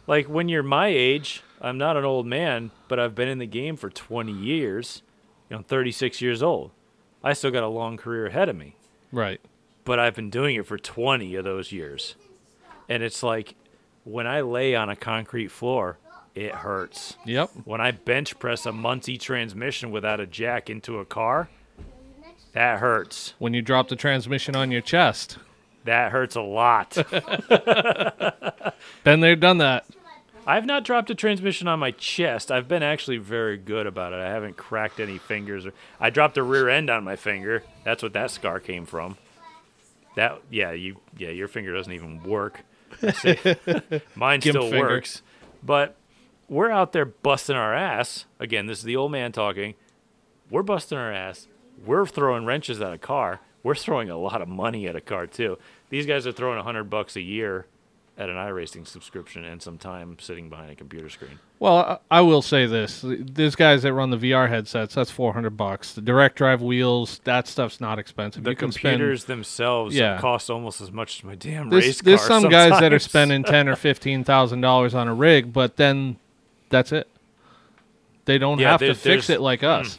Like when you're my age, I'm not an old man, but I've been in the game for 20 years. You know, I'm 36 years old. I still got a long career ahead of me, Right. but I've been doing it for 20 of those years. And it's like when I lay on a concrete floor, it hurts. Yep. When I bench press a Muncie transmission without a jack into a car, that hurts. When you drop the transmission on your chest. That hurts a lot. Been there, done that. I've not dropped a transmission on my chest. I've been actually very good about it. I haven't cracked any fingers. I dropped a rear end on my finger. That's what that scar came from. That yeah, you yeah, your finger doesn't even work. Mine Gimp still finger. works. But we're out there busting our ass. Again, this is the old man talking. We're busting our ass. We're throwing wrenches at a car. We're throwing a lot of money at a car too. These guys are throwing a hundred bucks a year at an iRacing subscription and some time sitting behind a computer screen. Well, I I will say this: these guys that run the VR headsets, that's four hundred bucks. The direct drive wheels, that stuff's not expensive. The you computers spend. themselves Yeah. cost almost as much as my damn There's, race there's car. some guys that are spending ten or fifteen thousand dollars on a rig, but then that's it. They don't Yeah, have to fix it like hmm. us.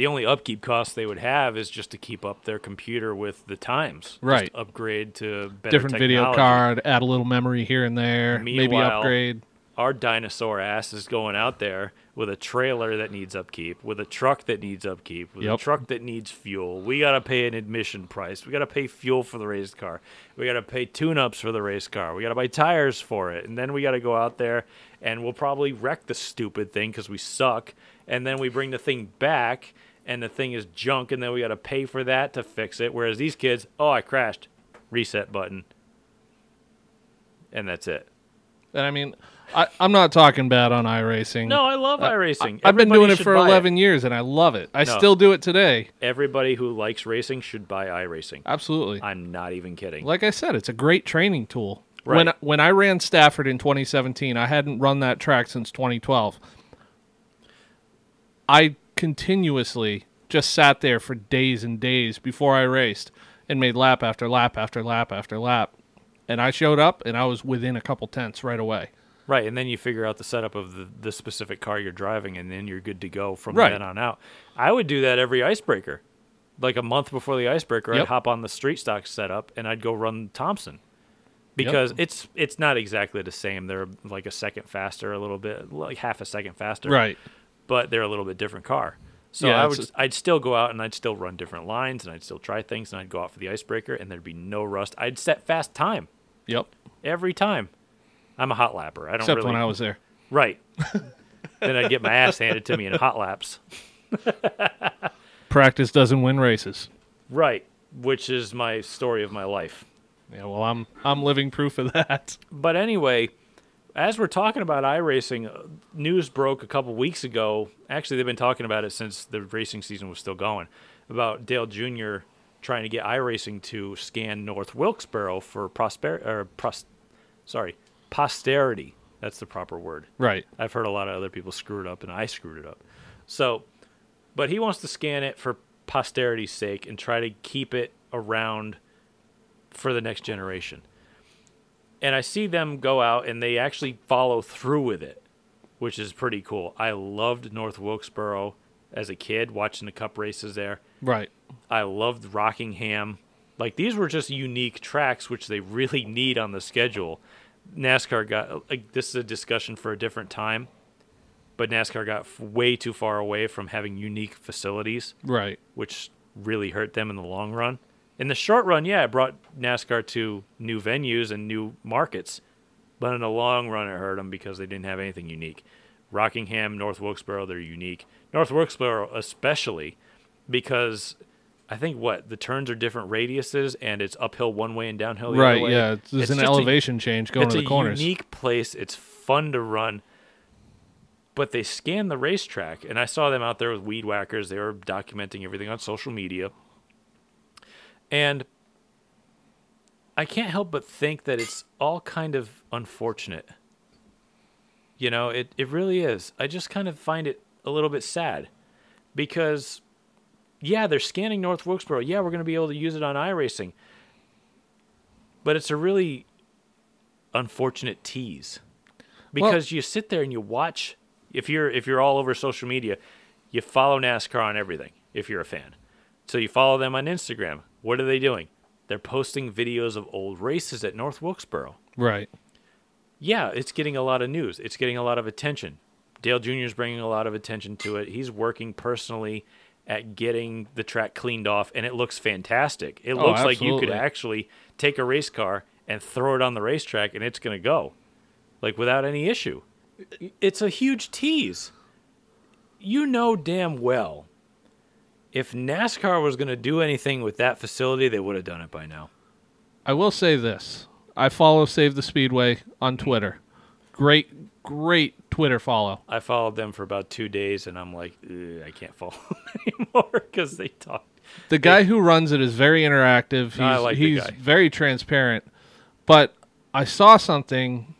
The only upkeep cost they would have is just to keep up their computer with the times. Just Right. upgrade to better Different video card, add a little memory here and there, maybe upgrade. Our dinosaur ass is going out there with a trailer that needs upkeep, with a truck that needs upkeep, with a truck that needs fuel. We got to pay an admission price. We got to pay fuel for the race car. We got to pay tune-ups for the race car. We got to buy tires for it. And then we got to go out there and we'll probably wreck the stupid thing cuz we suck. And then we bring the thing back and the thing is junk and then we got to pay for that to fix it. Whereas these kids, oh, I crashed. Reset button. And that's it. And I mean, I, I'm not talking bad on iRacing. No, I love iRacing. I've been doing it for buy 11 years and I love it. I No. still do it today. Everybody who likes racing should buy iRacing. Absolutely. I'm not even kidding. Like I said, it's a great training tool. Right. When when I ran Stafford in 2017, I hadn't run that track since 2012. I continuously just sat there for days and days before I raced and made lap after lap after lap after lap. And I showed up and I was within a couple tenths right away. right, and then you figure out the setup of the, the specific car you're driving, and then you're good to go from Right. then on out. I would do that every icebreaker. Like a month before the icebreaker, I'd hop on the street stock setup and I'd go run Thompson. Because it's it's not exactly the same. They're like a second faster, a little bit, like half a second faster. Right. But they're a little bit different car. So Yeah, I would, I'd still go out and I'd still run different lines and I'd still try things and I'd go out for the icebreaker and there'd be no rust. I'd set fast time Yep. every time. I'm a hot lapper. I don't Except really when I was there. right. then I'd get my ass handed to me in hot laps. Practice doesn't win races. Right, which is my story of my life. Yeah, well, I'm I'm living proof of that. But anyway, as we're talking about iRacing, uh, news broke a couple weeks ago. Actually, they've been talking about it since the racing season was still going. About Dale Jr. trying to get iRacing to scan North Wilkesboro for prosper or pros, sorry, posterity. That's the proper word. Right. I've heard a lot of other people screw it up, and I screwed it up. So, but he wants to scan it for posterity's sake and try to keep it around for the next generation. And I see them go out and they actually follow through with it, which is pretty cool. I loved North Wilkesboro as a kid, watching the cup races there. Right. I loved Rockingham. Like these were just unique tracks which they really need on the schedule. NASCAR got like this is a discussion for a different time, but NASCAR got f- way too far away from having unique facilities, Right. which really hurt them in the long run. In the short run, yeah, it brought NASCAR to new venues and new markets, but in the long run, it hurt them because they didn't have anything unique. Rockingham, North Wilkesboro, they're unique. North Wilkesboro, especially, because I think what the turns are different radiuses and it's uphill one way and downhill the Right. other way. Right. Yeah. There's It's an just a- elevation change going to the corners. It's a unique place. It's fun to run. But they scan the racetrack, and I saw them out there with weed whackers. They were documenting everything on social media. And I can't help but think that it's all kind of unfortunate. You know, it, it really is. I just kind of find it a little bit sad because, yeah, they're scanning North Wilkesboro. Yeah, we're going to be able to use it on iRacing. But it's a really unfortunate tease because you sit there and you watch if you're if you're all over social media you follow NASCAR on everything if you're a fan so you follow them on Instagram what are they doing? They're posting videos of old races at North Wilkesboro. Right. yeah it's getting a lot of news. It's getting a lot of attention. Dale Jr. is bringing a lot of attention to it. He's working personally at getting the track cleaned off and it looks fantastic. It Oh, looks like you could actually take a race car and throw it on the racetrack and it's going to go like without any issue. It's a huge tease. You know damn well if NASCAR was going to do anything with that facility they would have done it by now I will say this: I follow Save the Speedway on Twitter. Great, great Twitter follow. I followed them for about two days, and I'm like, I can't follow them anymore because they talk. The guy who runs it is very interactive. He's, I like the he's guy. very transparent. But I saw something.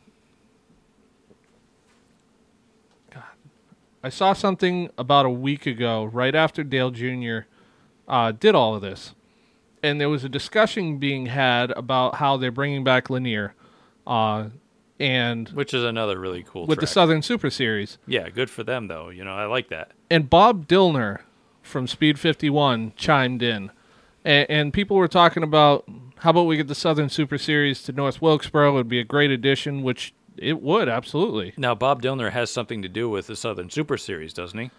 I saw something about a week ago, right after Dale Jr. Uh, did all of this, and there was a discussion being had about how they're bringing back Lanier, uh, and Which is another really cool with the. Southern Super Series. yeah, good for them though. You know, I like that. and Bob Dillner from Speed51 chimed in. And, and people were talking about how about we get the Southern Super Series to North Wilkesboro? It would be a great addition, which it would, absolutely. Now, Bob Dillner has something to do with the Southern Super Series, doesn't he?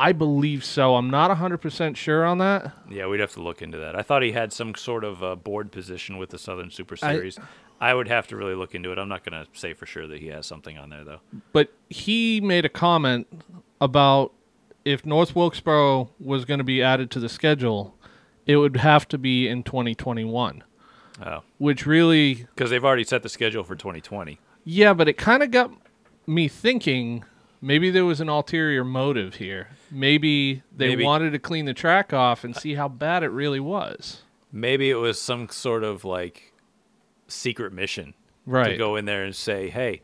I believe so. I'm not 100% sure on that. Yeah, we'd have to look into that. I thought he had some sort of uh, board position with the Southern Super I- Series. I, would have to really look into it. I'm not going to say for sure that he has something on there, though. But he made a comment about if North Wilkesboro was going to be added to the schedule, it would have to be in 2021, Oh, which really because they've already set the schedule for 2020. Yeah, but it kind of got me thinking maybe there was an ulterior motive here. Maybe they Maybe. wanted to clean the track off and see how bad it really was. Maybe it was some sort of like secret mission to Right. go in there and say, "Hey,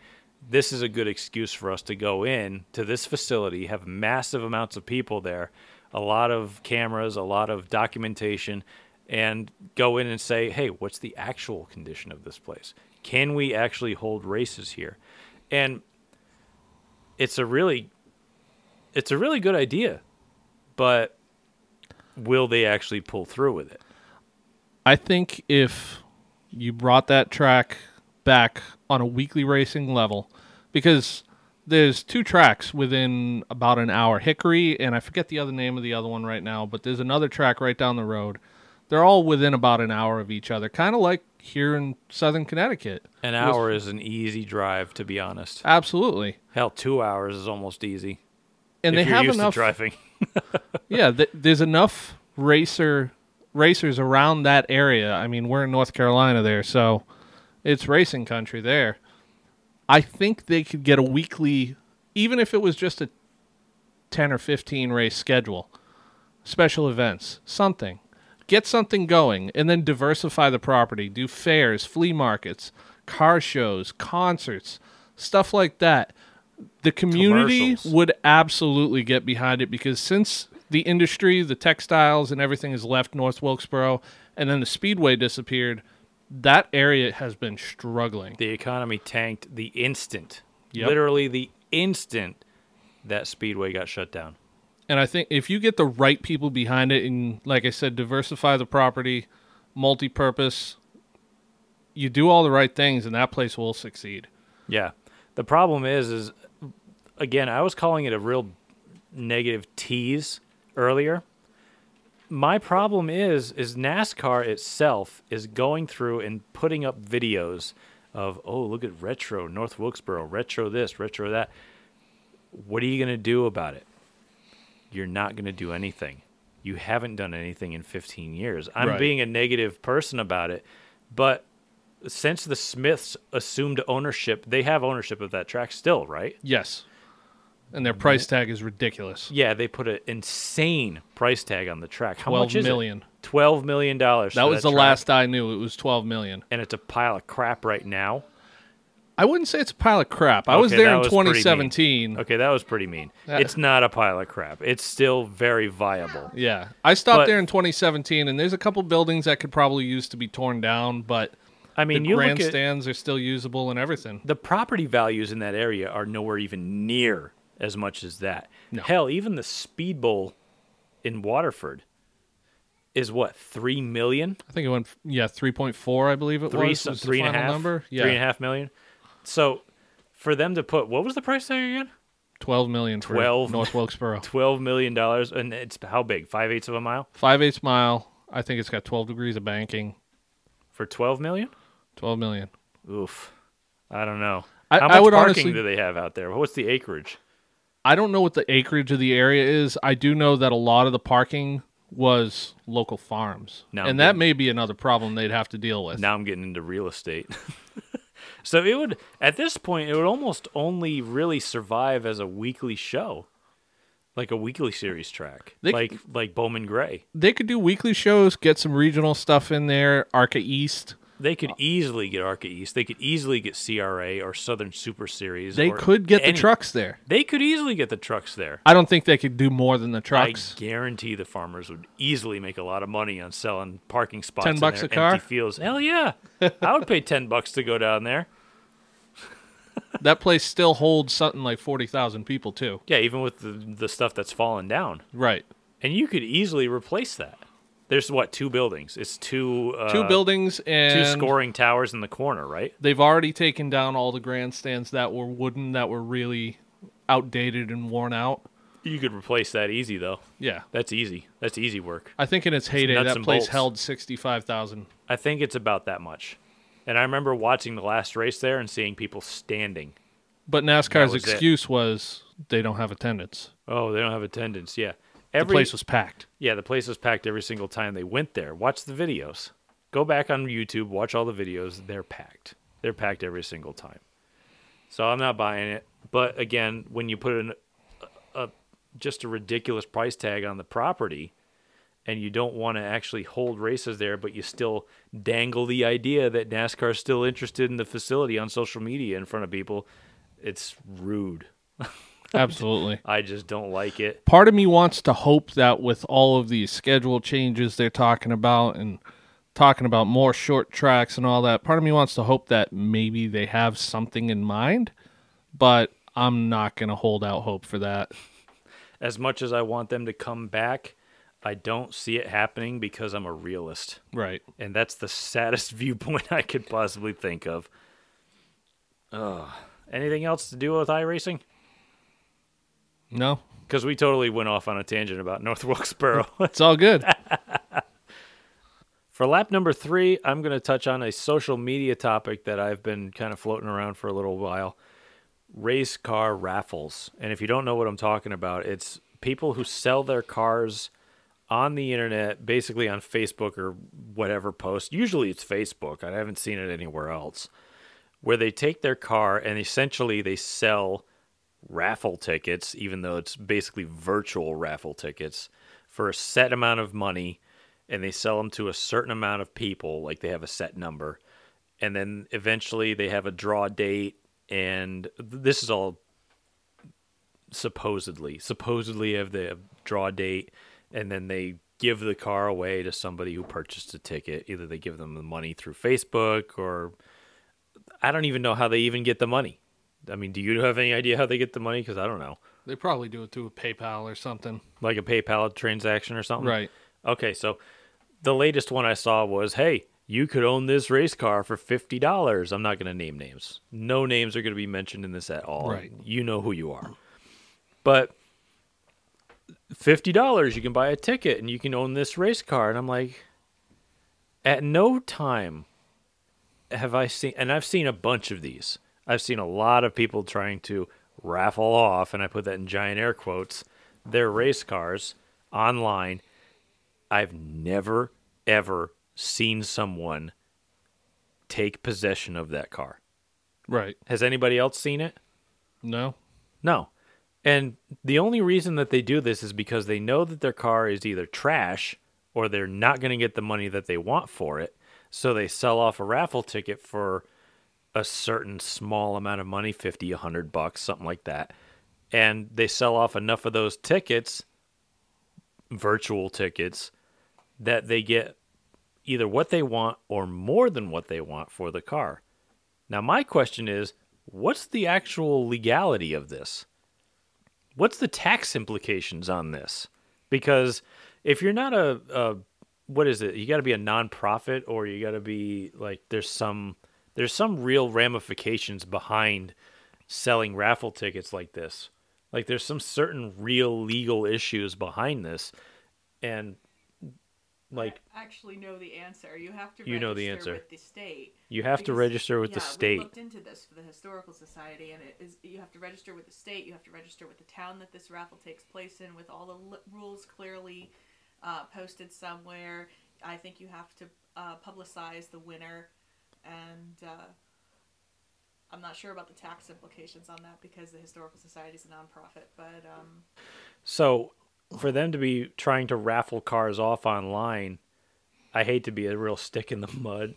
this is a good excuse for us to go in to this facility, have massive amounts of people there, a lot of cameras, a lot of documentation, and go in and say, "Hey, what's the actual condition of this place? Can we actually hold races here?" And it's a really it's a really good idea, but will they actually pull through with it? I think if you brought that track back on a weekly racing level, because there's two tracks within about an hour Hickory, and I forget the other name of the other one right now, but there's another track right down the road. They're all within about an hour of each other, kind of like here in southern Connecticut. An hour is an easy drive, to be honest. Absolutely. Hell, two hours is almost easy. And they have used enough driving. yeah, th- there's enough racer racers around that area. I mean, we're in North Carolina there, so it's racing country there. I think they could get a weekly, even if it was just a 10 or 15 race schedule, special events, something. Get something going and then diversify the property. Do fairs, flea markets, car shows, concerts, stuff like that. The community would absolutely get behind it because since the industry, the textiles, and everything has left North Wilkesboro and then the speedway disappeared, that area has been struggling. the economy tanked the instant, Yep. literally the instant that Speedway got shut down. And I think if you get the right people behind it and like I said, diversify the property, multi-purpose, you do all the right things and that place will succeed. Yeah. The problem is, is again, I was calling it a real negative tease earlier. My problem is, is NASCAR itself is going through and putting up videos of, oh, look at retro North Wilkesboro, retro this, retro that. What are you going to do about it? You're not going to do anything. You haven't done anything in 15 years. I'm Right. being a negative person about it, but since the Smiths assumed ownership, they have ownership of that track still, right? Yes. And their price tag is ridiculous. Yeah, they put an insane price tag on the track. How much is million. it? Twelve million dollars. That was the track, last I knew. It was twelve million. and it's a pile of crap right now. I wouldn't say it's a pile of crap. I was there in was 2017. Okay, that was pretty mean. It's not a pile of crap. It's still very viable. Yeah, I stopped But- there in 2017, and there's a couple buildings that could probably use to be torn down, but I mean, the you look at grandstands are still usable and everything. the property values in that area are nowhere even near as much as that. No. Hell, even the Speed Bowl in Waterford is what three million. I think it went, yeah, 3.4, I believe it three, was. was three and a half, number. Yeah, three and a half million. So for them to put what was the price tag again? 12 million for 12 North Wilkesboro. Twelve million dollars, and it's how big? Five eighths of a mile Five eighths mile. I think it's got 12 degrees of banking. for twelve million. 12 million. Oof, I don't know. I- how I much would parking honestly- do they have out there? What's the acreage? I don't know what the acreage of the area is. I do know that a lot of the parking was local farms, Now and I'm that getting- may be another problem they'd have to deal with. Now I'm getting into real estate. so it would at this point it would almost only really survive as a weekly show. Like a weekly series track. They- like like Bowman Gray. They could do weekly shows, get some regional stuff in there. ARCA East, They could easily get ARCA East. They could easily get CRA or Southern Super Series. they could get any- the trucks there. They could easily get the trucks there. I don't think they could do more than the trucks. I guarantee the farmers would easily make a lot of money on selling parking spots. 10 in bucks their a car? Empty fields. Hell yeah! I would pay ten bucks to go down there. that place still holds something like forty thousand people too. Yeah, even with the the stuff that's fallen down, Right. and you could easily replace that. There's what two buildings? It's two uh, Two buildings and two scoring towers in the corner, right? They've already taken down all the grandstands that were wooden that were really outdated and worn out. You could replace that easy though. Yeah. That's easy. That's easy work. I think in its heyday nuts that and place bolts. held 65,000. I think it's about that much. And I remember watching the last race there and seeing people standing. But NASCAR's was it. excuse was they don't have attendance. Oh, they don't have attendance. Yeah, The every place was packed. yeah, the place was packed every single time they went there. Watch the videos. Go back on YouTube, watch all the videos. They're packed. They're packed every single time. So I'm not buying it. But again, when you put in a, a just a ridiculous price tag on the property, and you don't want to actually hold races there, but you still dangle the idea that NASCAR is still interested in the facility on social media in front of people, it's rude. Absolutely. I just don't like it. Part of me wants to hope that with all of these schedule changes they're talking about and talking about more short tracks and all that, part of me wants to hope that maybe they have something in mind, but I'm not going to hold out hope for that. as much as I want them to come back, I don't see it happening because I'm a realist. Right. And that's the saddest viewpoint I could possibly think of. Ugh. Anything else to do with iRacing? No, Because we totally went off on a tangent about North Wilkesboro. it's all good. For lap number three, I'm going to touch on a social media topic that I've been kind of floating around for a little while race car raffles. And if you don't know what I'm talking about, it's people who sell their cars on the internet, basically on Facebook or whatever post. Usually it's Facebook. I haven't seen it anywhere else. Where they take their car and essentially they sell raffle tickets, even though it's basically virtual raffle tickets, for a set amount of money, and they sell them to a certain amount of people, like they have a set number, and then eventually they have a draw date, and this is all supposedly, supposedly have the draw date, and then they give the car away to somebody who purchased a ticket. Either they give them the money through Facebook or I don't even know how they even get the money. I mean, do you have any idea how they get the money? Because I don't know. They probably do it through PayPal or something. Like a PayPal transaction or something? Right. Okay, so the latest one I saw was hey, you could own this race car for $50. I'm not going to name names. No names are going to be mentioned in this at all. Right. You know who you are. But $50, you can buy a ticket and you can own this race car. And I'm like, at no time have I seen, and I've seen a bunch of these. I've seen a lot of people trying to raffle off, and I put that in giant air quotes, their race cars online. I've never, ever seen someone take possession of that car. Right. Has anybody else seen it? No. No. And the only reason that they do this is because they know that their car is either trash or they're not going to get the money that they want for it. So they sell off a raffle ticket for a certain small amount of money 50, 100 bucks, something like that. And they sell off enough of those tickets, virtual tickets, that they get either what they want or more than what they want for the car. Now, my question is what's the actual legality of this? What's the tax implications on this? Because if you're not a, a what is it? You got to be a nonprofit, or you got to be like there's some there's some real ramifications behind selling raffle tickets like this. Like there's some certain real legal issues behind this, and like I actually know the answer. You have to You know the register answer. with the state. you have to register with the state. We looked into this for the historical society, and it is you have to register with the state. You have to register with the town that this raffle takes place in, with all the li- rules clearly uh, posted somewhere. I think you have to uh, publicize the winner, and uh, I'm not sure about the tax implications on that because the Historical Society is a nonprofit. But um, So, for them to be trying to raffle cars off online, I hate to be a real stick in the mud,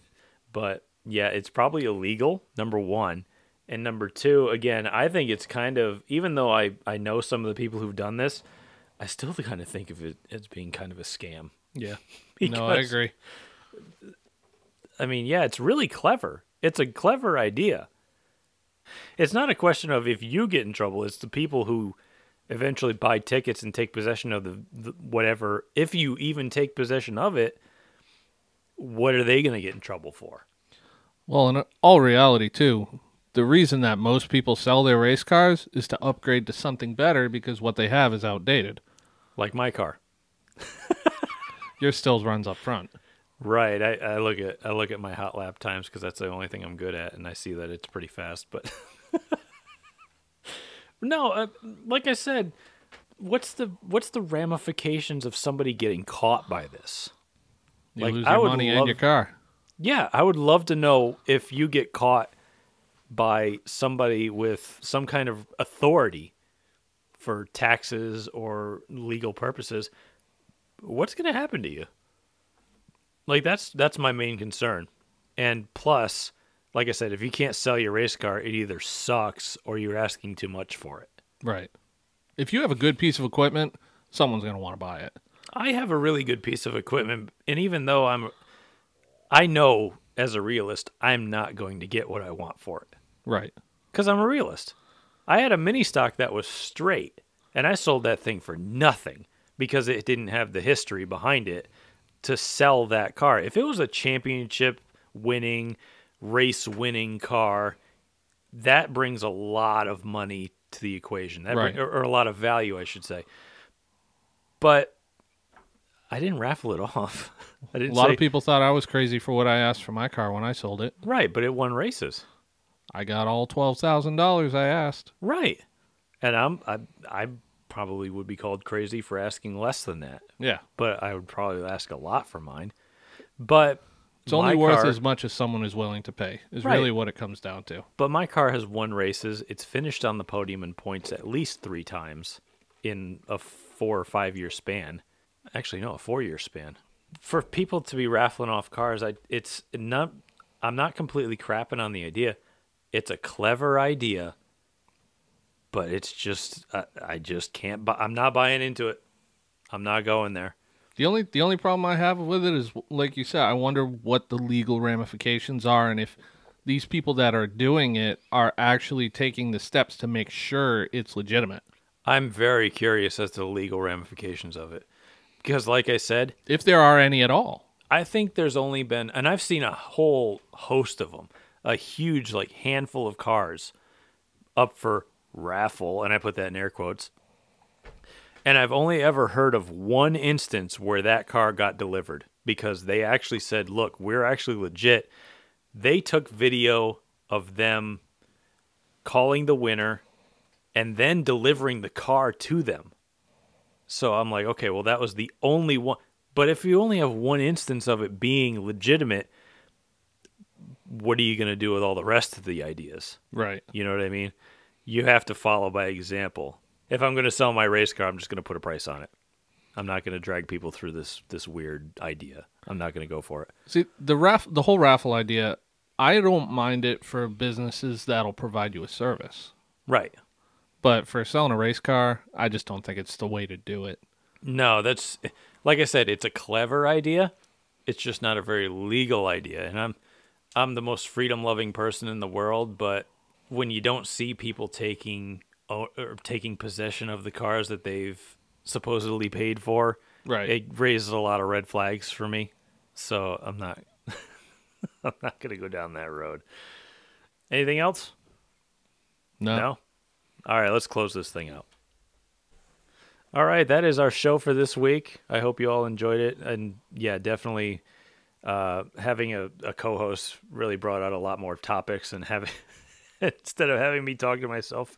but yeah, it's probably illegal, number one. And number two, again, I think it's kind of, even though I, I know some of the people who've done this, I still kind of think of it as being kind of a scam. Yeah. no, I agree. I mean, yeah, it's really clever. It's a clever idea. It's not a question of if you get in trouble, it's the people who eventually buy tickets and take possession of the, the whatever. If you even take possession of it, what are they going to get in trouble for? Well, in all reality, too, the reason that most people sell their race cars is to upgrade to something better because what they have is outdated. Like my car. Yours still runs up front. Right. I, I look at I look at my hot lap times because that's the only thing I'm good at, and I see that it's pretty fast. But no, uh, like I said, what's the what's the ramifications of somebody getting caught by this? You Like, lose your money and love- your car. Yeah, I would love to know if you get caught by somebody with some kind of authority for taxes or legal purposes. What's going to happen to you? Like that's that's my main concern. And plus, like I said, if you can't sell your race car, it either sucks or you're asking too much for it. Right. If you have a good piece of equipment, someone's going to want to buy it. I have a really good piece of equipment, and even though I'm, I know as a realist, I'm not going to get what I want for it Right. because I'm a realist. I had a mini stock that was straight, and I sold that thing for nothing because it didn't have the history behind it to sell that car. If it was a championship winning, race winning car, that brings a lot of money to the equation. That bring- or, or a lot of value, I should say. But I didn't raffle it off. I A lot say, of people thought I was crazy for what I asked for my car when I sold it. right, but it won races. I got all $12,000 I asked. Right. And I'm I I probably would be called crazy for asking less than that, Yeah. but I would probably ask a lot for mine. But It's only worth car- as much as someone is willing to pay, is Right. really what it comes down to. But my car has won races. It's finished on the podium in points at least three times in a four or five year span. Actually, no, a four year span. For people to be raffling off cars, I it's not. I'm not completely crapping on the idea. It's a clever idea, but it's just I, I just can't. Bu- I'm not buying into it. I'm not going there. The only the only problem I have with it is, like you said, I wonder what the legal ramifications are, and if these people that are doing it are actually taking the steps to make sure it's legitimate. I'm very curious as to the legal ramifications of it, because, like I said, If there are any at all. I think there's only been, and I've seen a whole host of them, a huge like handful of cars up for raffle, and I put that in air quotes. And I've only ever heard of one instance where that car got delivered because they actually said, "Look, we're actually legit." They took video of them calling the winner and then delivering the car to them. So I'm like, okay, well, that was the only one. But if you only have one instance of it being legitimate, what are you going to do with all the rest of the ideas? Right. You know what I mean? You have to follow by example. If I'm going to sell my race car, I'm just going to put a price on it. I'm not going to drag people through this this weird idea. I'm not going to go for it. See the raff the whole raffle idea, I don't mind it for businesses that'll provide you a service. Right. But for selling a race car, I just don't think it's the way to do it. No, that's like I said, it's a clever idea. It's just not a very legal idea. And I'm I'm the most freedom-loving person in the world, but when you don't see people taking o- or taking possession of the cars that they've supposedly paid for, Right. it raises a lot of red flags for me. So I'm not I'm not going to go down that road. Anything else? no. No? All right, let's close this thing out. All right, that is our show for this week. I hope you all enjoyed it. And yeah, definitely uh, having a, a co host really brought out a lot more topics and having, instead of having me talk to myself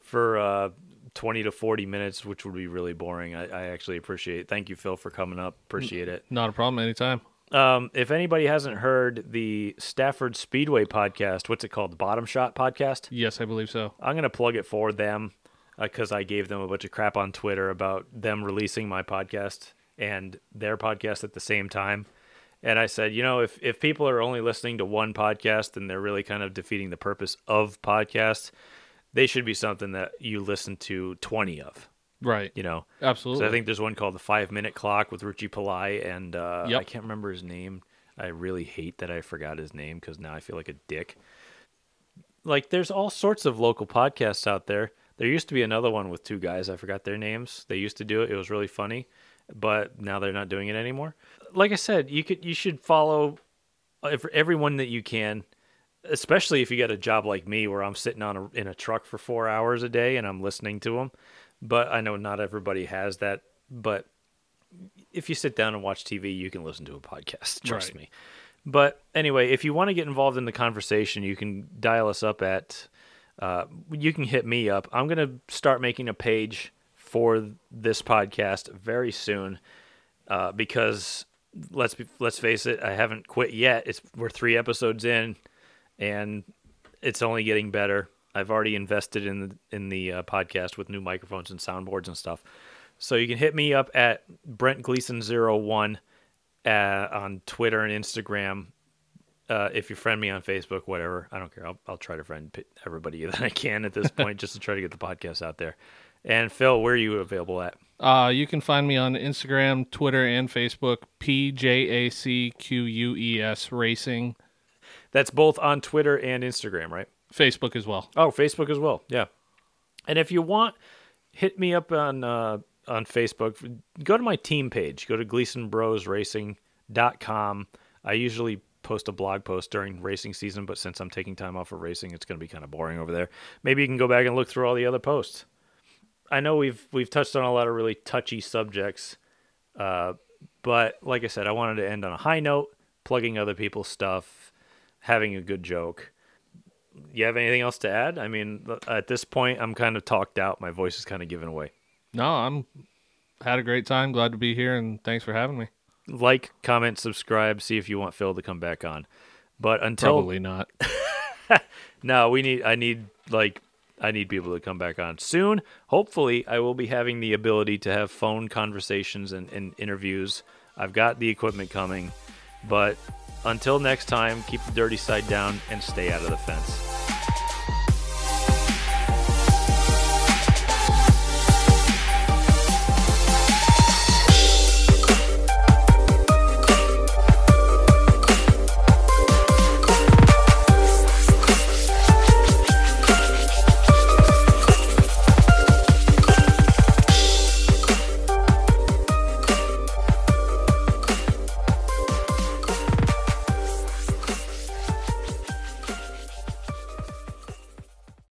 for uh, 20 to 40 minutes, which would be really boring. I, I actually appreciate it. Thank you, Phil, for coming up. Appreciate it. Not a problem. Anytime. Um, if anybody hasn't heard the Stafford Speedway podcast, what's it called? The Bottom Shot podcast? Yes, I believe so. I'm going to plug it for them because I gave them a bunch of crap on Twitter about them releasing my podcast and their podcast at the same time. And I said, you know, if, if people are only listening to one podcast, then they're really kind of defeating the purpose of podcasts. They should be something that you listen to 20 of, Right. you know? Absolutely. So I think there's one called the Five Minute Clock with Ruchi Pillai, and uh, Yep. I can't remember his name. I really hate that I forgot his name because now I feel like a dick. Like, there's all sorts of local podcasts out there. There used to be another one with two guys. I forgot their names. They used to do it. It was really funny, but now they're not doing it anymore. Like I said, you could you should follow everyone that you can especially if you got a job like me where I'm sitting on a, in a truck for four hours a day and I'm listening to them. But I know not everybody has that. But if you sit down and watch TV, you can listen to a podcast. Trust Right. me. But anyway, if you want to get involved in the conversation, you can dial us up at. Uh, you can hit me up. I'm gonna start making a page for this podcast very soon uh, because let's be, let's face it, I haven't quit yet. It's we're three episodes in, and it's only getting better. I've already invested in the in the uh, podcast with new microphones and soundboards and stuff. So you can hit me up at Brent Gleason 01 uh, on Twitter and Instagram. Uh, if you friend me on Facebook, whatever, I don't care. I'll, I'll try to friend everybody that I can at this point just to try to get the podcast out there. And Phil, where are you available at? Uh, you can find me on Instagram, Twitter, and Facebook. P J A C Q U E S Racing. That's both on Twitter and Instagram, right? Facebook as well. Oh, Facebook as well. Yeah. And if you want, hit me up on uh, on Facebook. Go to my team page. Go to GleasonBrosRacing.com. I usually post a blog post during racing season, but since I'm taking time off of racing, it's going to be kind of boring over there. Maybe you can go back and look through all the other posts. I know we've we've touched on a lot of really touchy subjects, uh, but like I said, I wanted to end on a high note, plugging other people's stuff, having a good joke you have anything else to add? I mean, at this point, I'm kind of talked out. My voice is kind of giving away. No, I'm had a great time. Glad to be here, and thanks for having me. Like, comment, subscribe. See if you want Phil to come back on. But until Probably not. no, we need. I need like I need people to come back on soon. Hopefully, I will be having the ability to have phone conversations and, and interviews. I've got the equipment coming, but until next time, keep the dirty side down and stay out of the fence.